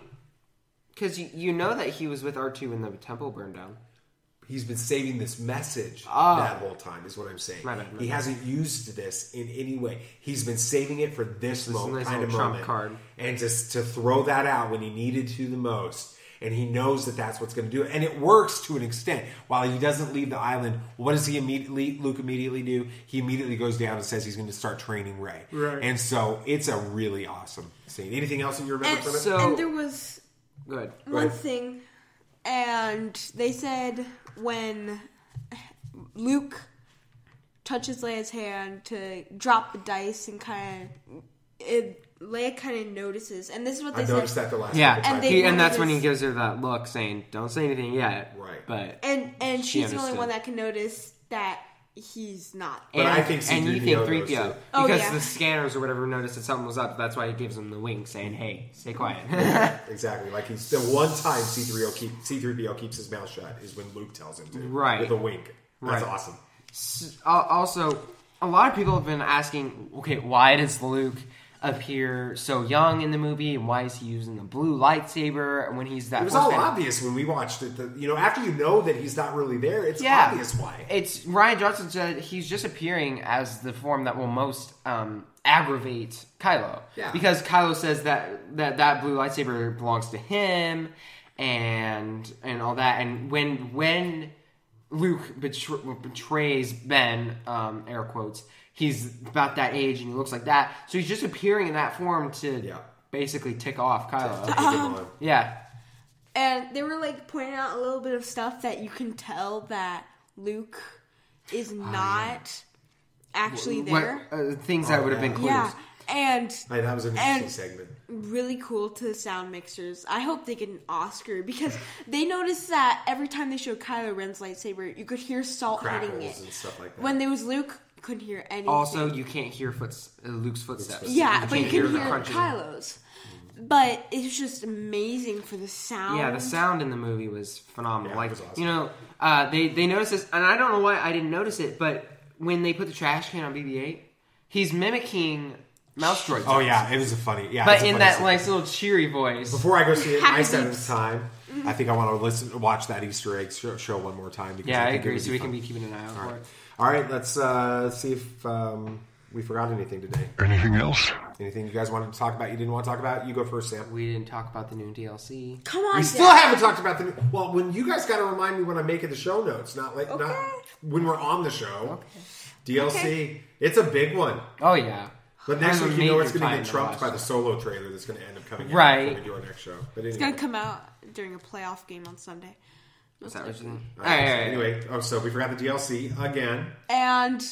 because you, you know that he was with R2 when the temple burned down. He's been saving this message Ah. that whole time, is what I'm saying. My bad, my he bad. hasn't used this in any way. He's been saving it for this, This moment, nice kind of trump moment, card. and just to throw that out when he needed to the most. And he knows that that's what's going to do it, and it works to an extent. While he doesn't leave the island, what does he immediately? Luke immediately do? He immediately goes down and says he's going to start training Rey. Right. And so it's a really awesome scene. Anything else that you remember And, from it? So- and there was Good. one ahead. thing, and they said when Luke touches Leia's hand to drop the dice and kind of it, Leia kind of notices, and this is what they I said. noticed that the last Yeah, couple And they he, and wanted that's when he gives her that look saying, "Don't say anything yet." Right. But and and She she's the only understood. one that can notice that he's not. But and, I think and you C3PO think knows three PO too. Oh, because yeah. the scanners or whatever noticed that something was up. That's why he gives him the wink, saying, "Hey, stay quiet." (laughs) (laughs) Exactly. Like he's the one time C3PO keep C3PO keeps his mouth shut is when Luke tells him to. Right. With a wink. That's Right. awesome. S- al- also, a lot of people have been asking, okay, why does Luke appear so young in the movie, and why is he using the blue lightsaber when he's that? It was all fan- obvious when we watched it. The, you know, after you know that he's not really there, it's yeah, obvious why. It's Rian Johnson said he's just appearing as the form that will most um, aggravate Kylo. Yeah. Because Kylo says that, that that blue lightsaber belongs to him, and and all that. And when when Luke betr- betrays Ben, um, air quotes, he's about that age and he looks like that. So he's just appearing in that form to basically tick off Kylo. Um, yeah. And they were like pointing out a little bit of stuff that you can tell that Luke is not actually What- there. uh, things that would have been clues. Yeah, and Hey, that was an interesting segment. really cool to the sound mixers. I hope they get an Oscar because (laughs) they noticed that every time they showed Kylo Ren's lightsaber, you could hear salt hitting Crackles it. and stuff like that. When there was Luke, you couldn't hear anything. Also, you can't hear foot, uh, Luke's footsteps. yeah, but you can't can the hear crunching. Kylo's. But it's just amazing for the sound. Yeah, the sound in the movie was phenomenal. Yeah, it like was awesome. you know, uh, they they noticed this, and I don't know why I didn't notice it, but when they put the trash can on BB-8, he's mimicking mouse droid. Oh yeah, it was a funny. Yeah, but in funny that scene. nice little cheery voice. Before I go see it (laughs) my seventh time, I think I want to listen, watch that Easter egg show, show one more time. Because Yeah, I think it agree. would So we can be keeping an eye out All for right. it. All right, let's uh, see if um, we forgot anything today. Anything else? Anything you guys wanted to talk about? You didn't want to talk about? You go first, Sam. We didn't talk about the new DLC. Come on, We still Dad. haven't talked about the. Well, when you guys got to remind me when I'm making the show notes, not like not when we're on the show. DLC, Okay. it's a big one. Oh yeah. But next I'm a week, you know major it's going to fan get to trumped watch by that. the solo trailer that's going to end up coming out Right. when we do our next show. But It's gonna come out during a playoff game on Sunday. Is that what you think? All right, so anyway, oh, so we forgot the DLC again. And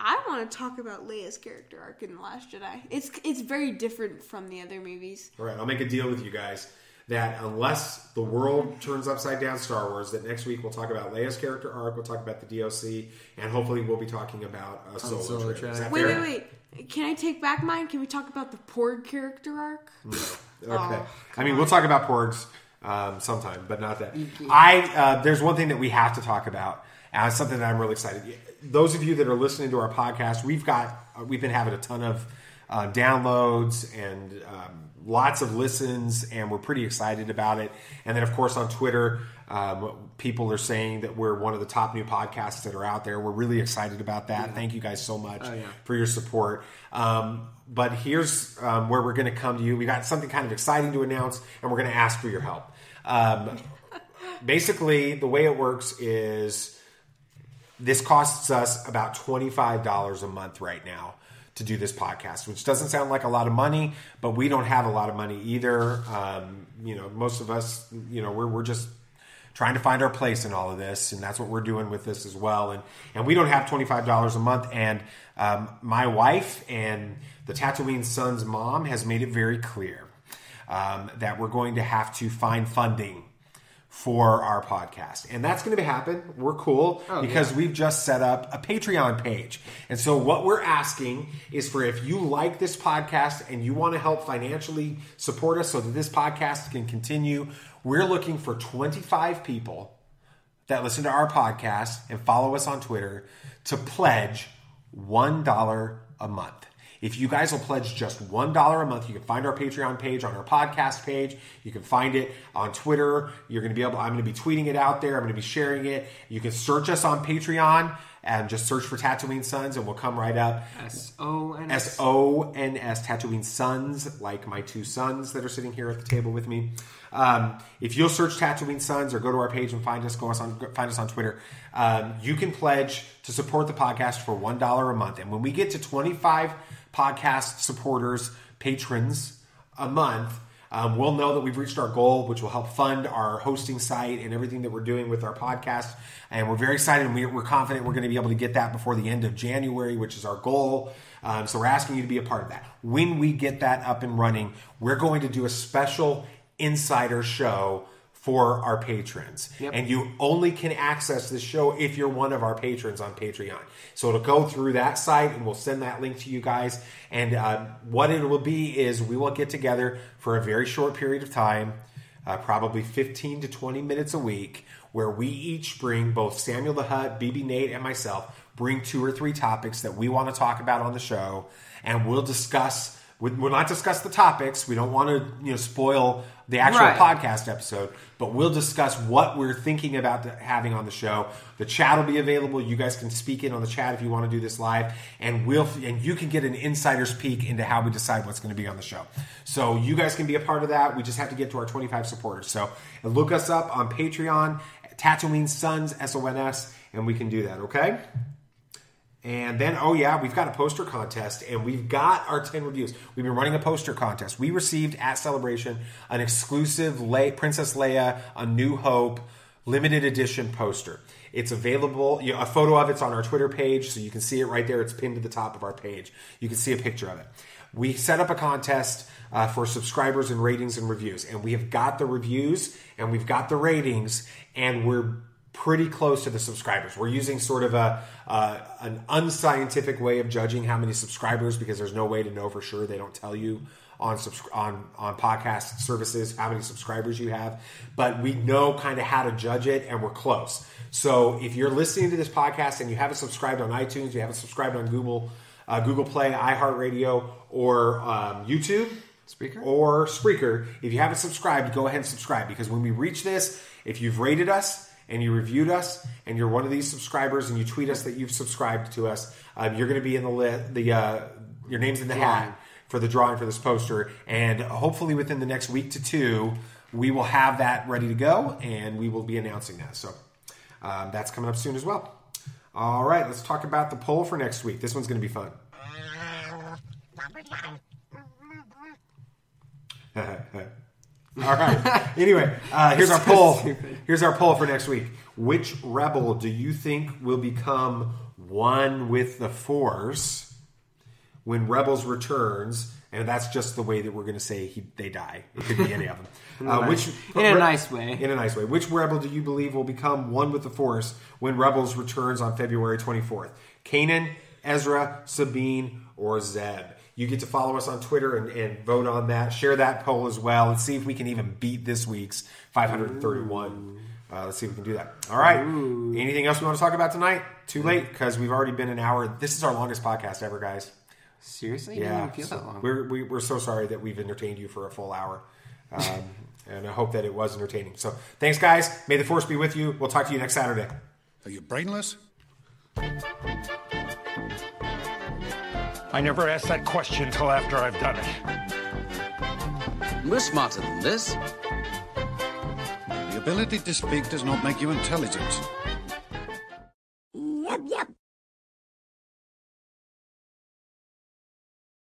I want to talk about Leia's character arc in The Last Jedi. It's it's very different from the other movies. All right, I'll make a deal with you guys that unless the world turns upside down Star Wars, that next week we'll talk about Leia's character arc, we'll talk about the DLC, and hopefully we'll be talking about a solo, Solo trailer. trailer. Is that Wait, fair? wait, wait. Can I take back mine? Can we talk about the Porg character arc? Okay. Oh, I mean, we'll talk about porgs um, sometime, but not that. I uh, there's one thing that we have to talk about. Uh, something that I'm really excited. Those of you that are listening to our podcast, we've got uh, we've been having a ton of uh, downloads and um, lots of listens, and we're pretty excited about it. And then, of course, on Twitter, um, people are saying that we're one of the top new podcasts that are out there. We're really excited about that. Thank you guys so much Oh, yeah. for your support. Um, but here's um, where we're going to come to you. We got something kind of exciting to announce, and we're going to ask for your help. Um, basically, the way it works is this costs us about $25 a month right now to do this podcast, which doesn't sound like a lot of money, but we don't have a lot of money either. Um, you know, most of us, you know, we're, we're just trying to find our place in all of this, and that's what we're doing with this as well. And and we don't have twenty five dollars a month. And um, my wife and the Tatooine Sons mom has made it very clear um, that we're going to have to find funding for our podcast. And that's going to happen. We're cool Oh, because yeah. we've just set up a Patreon page. And so what we're asking is for if you like this podcast and you want to help financially support us so that this podcast can continue, we're looking for 25 people that listen to our podcast and follow us on Twitter to pledge $1 a month. If you guys will pledge just $1 a month, you can find our Patreon page on our podcast page. You can find it on Twitter. You're going to be able, I'm going to be tweeting it out there. I'm going to be sharing it. You can search us on Patreon and just search for Tatooine Sons and we'll come right up. S O N S O N S, Tatooine Sons, like my two sons that are sitting here at the table with me. Um, if you'll search Tatooine Sons or go to our page and find us, go us on, find us on Twitter, um, you can pledge to support the podcast for one dollar a month. And when we get to twenty five podcast supporters, patrons a month. Um, we'll know that we've reached our goal, which will help fund our hosting site and everything that we're doing with our podcast. And we're very excited and we- we're confident we're going to be able to get that before the end of January, which is our goal. Um, so we're asking you to be a part of that. When we get that up and running, we're going to do a special insider show for our patrons. And you only can access this show if you're one of our patrons on Patreon. So it'll go through that site and we'll send that link to you guys. And uh, what it will be is we will get together for a very short period of time, uh, probably 15 to 20 minutes a week, where we each bring both Samuel the Hutt, BB Nate, and myself bring two or three topics that we want to talk about on the show. And we'll discuss. We- We'll not discuss the topics. We don't want to, you know, spoil the actual Right. podcast episode, but we'll discuss what we're thinking about having on the show. The chat will be available. You guys can speak in on the chat if you want to do this live, and we'll and you can get an insider's peek into how we decide what's going to be on the show. So you guys can be a part of that. We just have to get to our 25 supporters. So look us up on Patreon, Tatooine Sons S O N S, and we can do that. Okay. And then, oh yeah, we've got a poster contest and we've got our 10 reviews. We've been running a poster contest. We received at Celebration an exclusive Le- Princess Leia, A New Hope limited edition poster. It's available, you know, a photo of it's on our Twitter page, so you can see it right there. It's pinned to the top of our page. You can see a picture of it. We set up a contest uh, for subscribers and ratings and reviews, and we have got the reviews and we've got the ratings, and we're pretty close to the subscribers. We're using sort of a uh, an unscientific way of judging how many subscribers because there's no way to know for sure. They don't tell you on subs- on on podcast services how many subscribers you have, but we know kind of how to judge it, and we're close. So if you're listening to this podcast and you haven't subscribed on iTunes, you haven't subscribed on Google uh, Google Play, iHeartRadio, or um, YouTube. Spreaker? Or Spreaker. If you haven't subscribed, go ahead and subscribe because when we reach this, if you've rated us and you reviewed us and you're one of these subscribers and you tweet us that you've subscribed to us, um, you're going to be in the list. the uh, your name's in the hat for the drawing for this poster, and hopefully within the next week to two, we will have that ready to go, and we will be announcing that. So um, that's coming up soon as well. All right, let's talk about the poll for next week. This one's going to be fun. (laughs) (laughs) (laughs) (laughs) All right. Anyway, uh, here's our poll. Here's our poll for next week. Which rebel do you think will become one with the Force when Rebels returns? And that's just the way that we're going to say he, they die. It could be any of them. (laughs) In a nice- in a nice way. In a nice way. Which rebel do you believe will become one with the Force when Rebels returns on February 24th? Kanan, Ezra, Sabine, or Zeb? You get to follow us on Twitter and, and vote on that. Share that poll as well and see if we can even beat this week's 531. Uh, let's see if we can do that. All right. Anything else we want to talk about tonight? Too late because we've already been an hour. This is our longest podcast ever, guys. Seriously? It Yeah. didn't feel so that long. We're, we, we're so sorry that we've entertained you for a full hour. Um, (laughs) and I hope that it was entertaining. So thanks, guys. May the force be with you. We'll talk to you next Saturday. Are you brainless? I never ask that question till after I've done it. We're smarter than this. The ability to speak does not make you intelligent. Yep, yep.